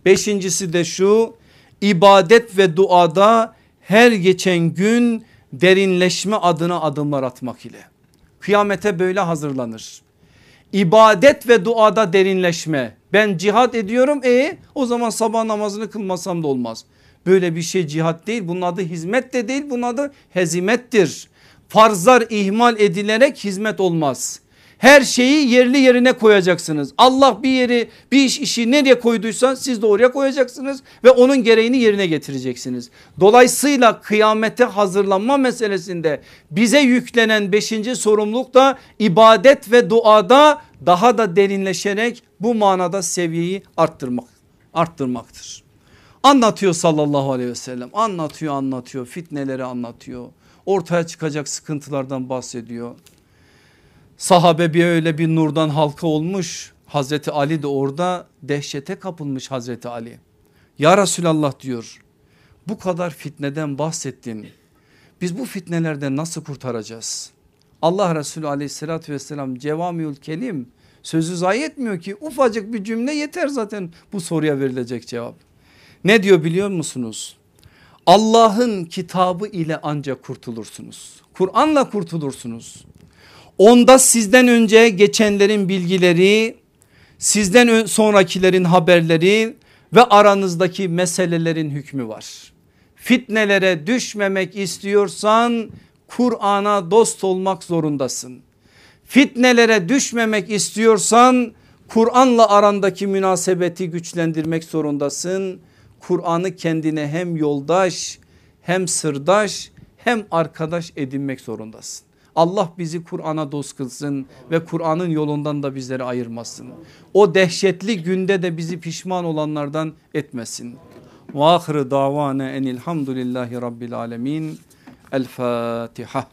Beşincisi de şu ibadet ve duada her geçen gün derinleşme adına adımlar atmak ile. Kıyamete böyle hazırlanır. İbadet ve duada derinleşme. Ben cihat ediyorum e o zaman sabah namazını kılmasam da olmaz. Böyle bir şey cihat değil bunun adı hizmet de değil bunun adı hezimettir. Farzlar ihmal edilerek hizmet olmaz. Her şeyi yerli yerine koyacaksınız. Allah bir yeri bir iş işi nereye koyduysa siz de oraya koyacaksınız ve onun gereğini yerine getireceksiniz. Dolayısıyla kıyamete hazırlanma meselesinde bize yüklenen beşinci sorumluluk da ibadet ve duada daha da derinleşerek bu manada seviyeyi arttırmak arttırmaktır. Anlatıyor sallallahu aleyhi ve sellem anlatıyor anlatıyor fitneleri anlatıyor ortaya çıkacak sıkıntılardan bahsediyor. Sahabe bir öyle bir nurdan halka olmuş Hazreti Ali de orada dehşete kapılmış Hazreti Ali. Ya Resulallah diyor bu kadar fitneden bahsettin biz bu fitnelerden nasıl kurtaracağız? Allah Resulü aleyhissalatü vesselam cevamiül kelim sözü zayi etmiyor ki ufacık bir cümle yeter zaten bu soruya verilecek cevap. Ne diyor biliyor musunuz? Allah'ın kitabı ile ancak kurtulursunuz. Kur'an'la kurtulursunuz. Onda sizden önce geçenlerin bilgileri, sizden sonrakilerin haberleri ve aranızdaki meselelerin hükmü var. Fitnelere düşmemek istiyorsan Kur'an'a dost olmak zorundasın. Fitnelere düşmemek istiyorsan Kur'an'la arandaki münasebeti güçlendirmek zorundasın. Kur'an'ı kendine hem yoldaş hem sırdaş hem arkadaş edinmek zorundasın. Allah bizi Kur'an'a dost kılsın ve Kur'an'ın yolundan da bizleri ayırmasın. O dehşetli günde de bizi pişman olanlardan etmesin. Ve ahire davane enilhamdülillahi rabbil alemin. El Fatiha.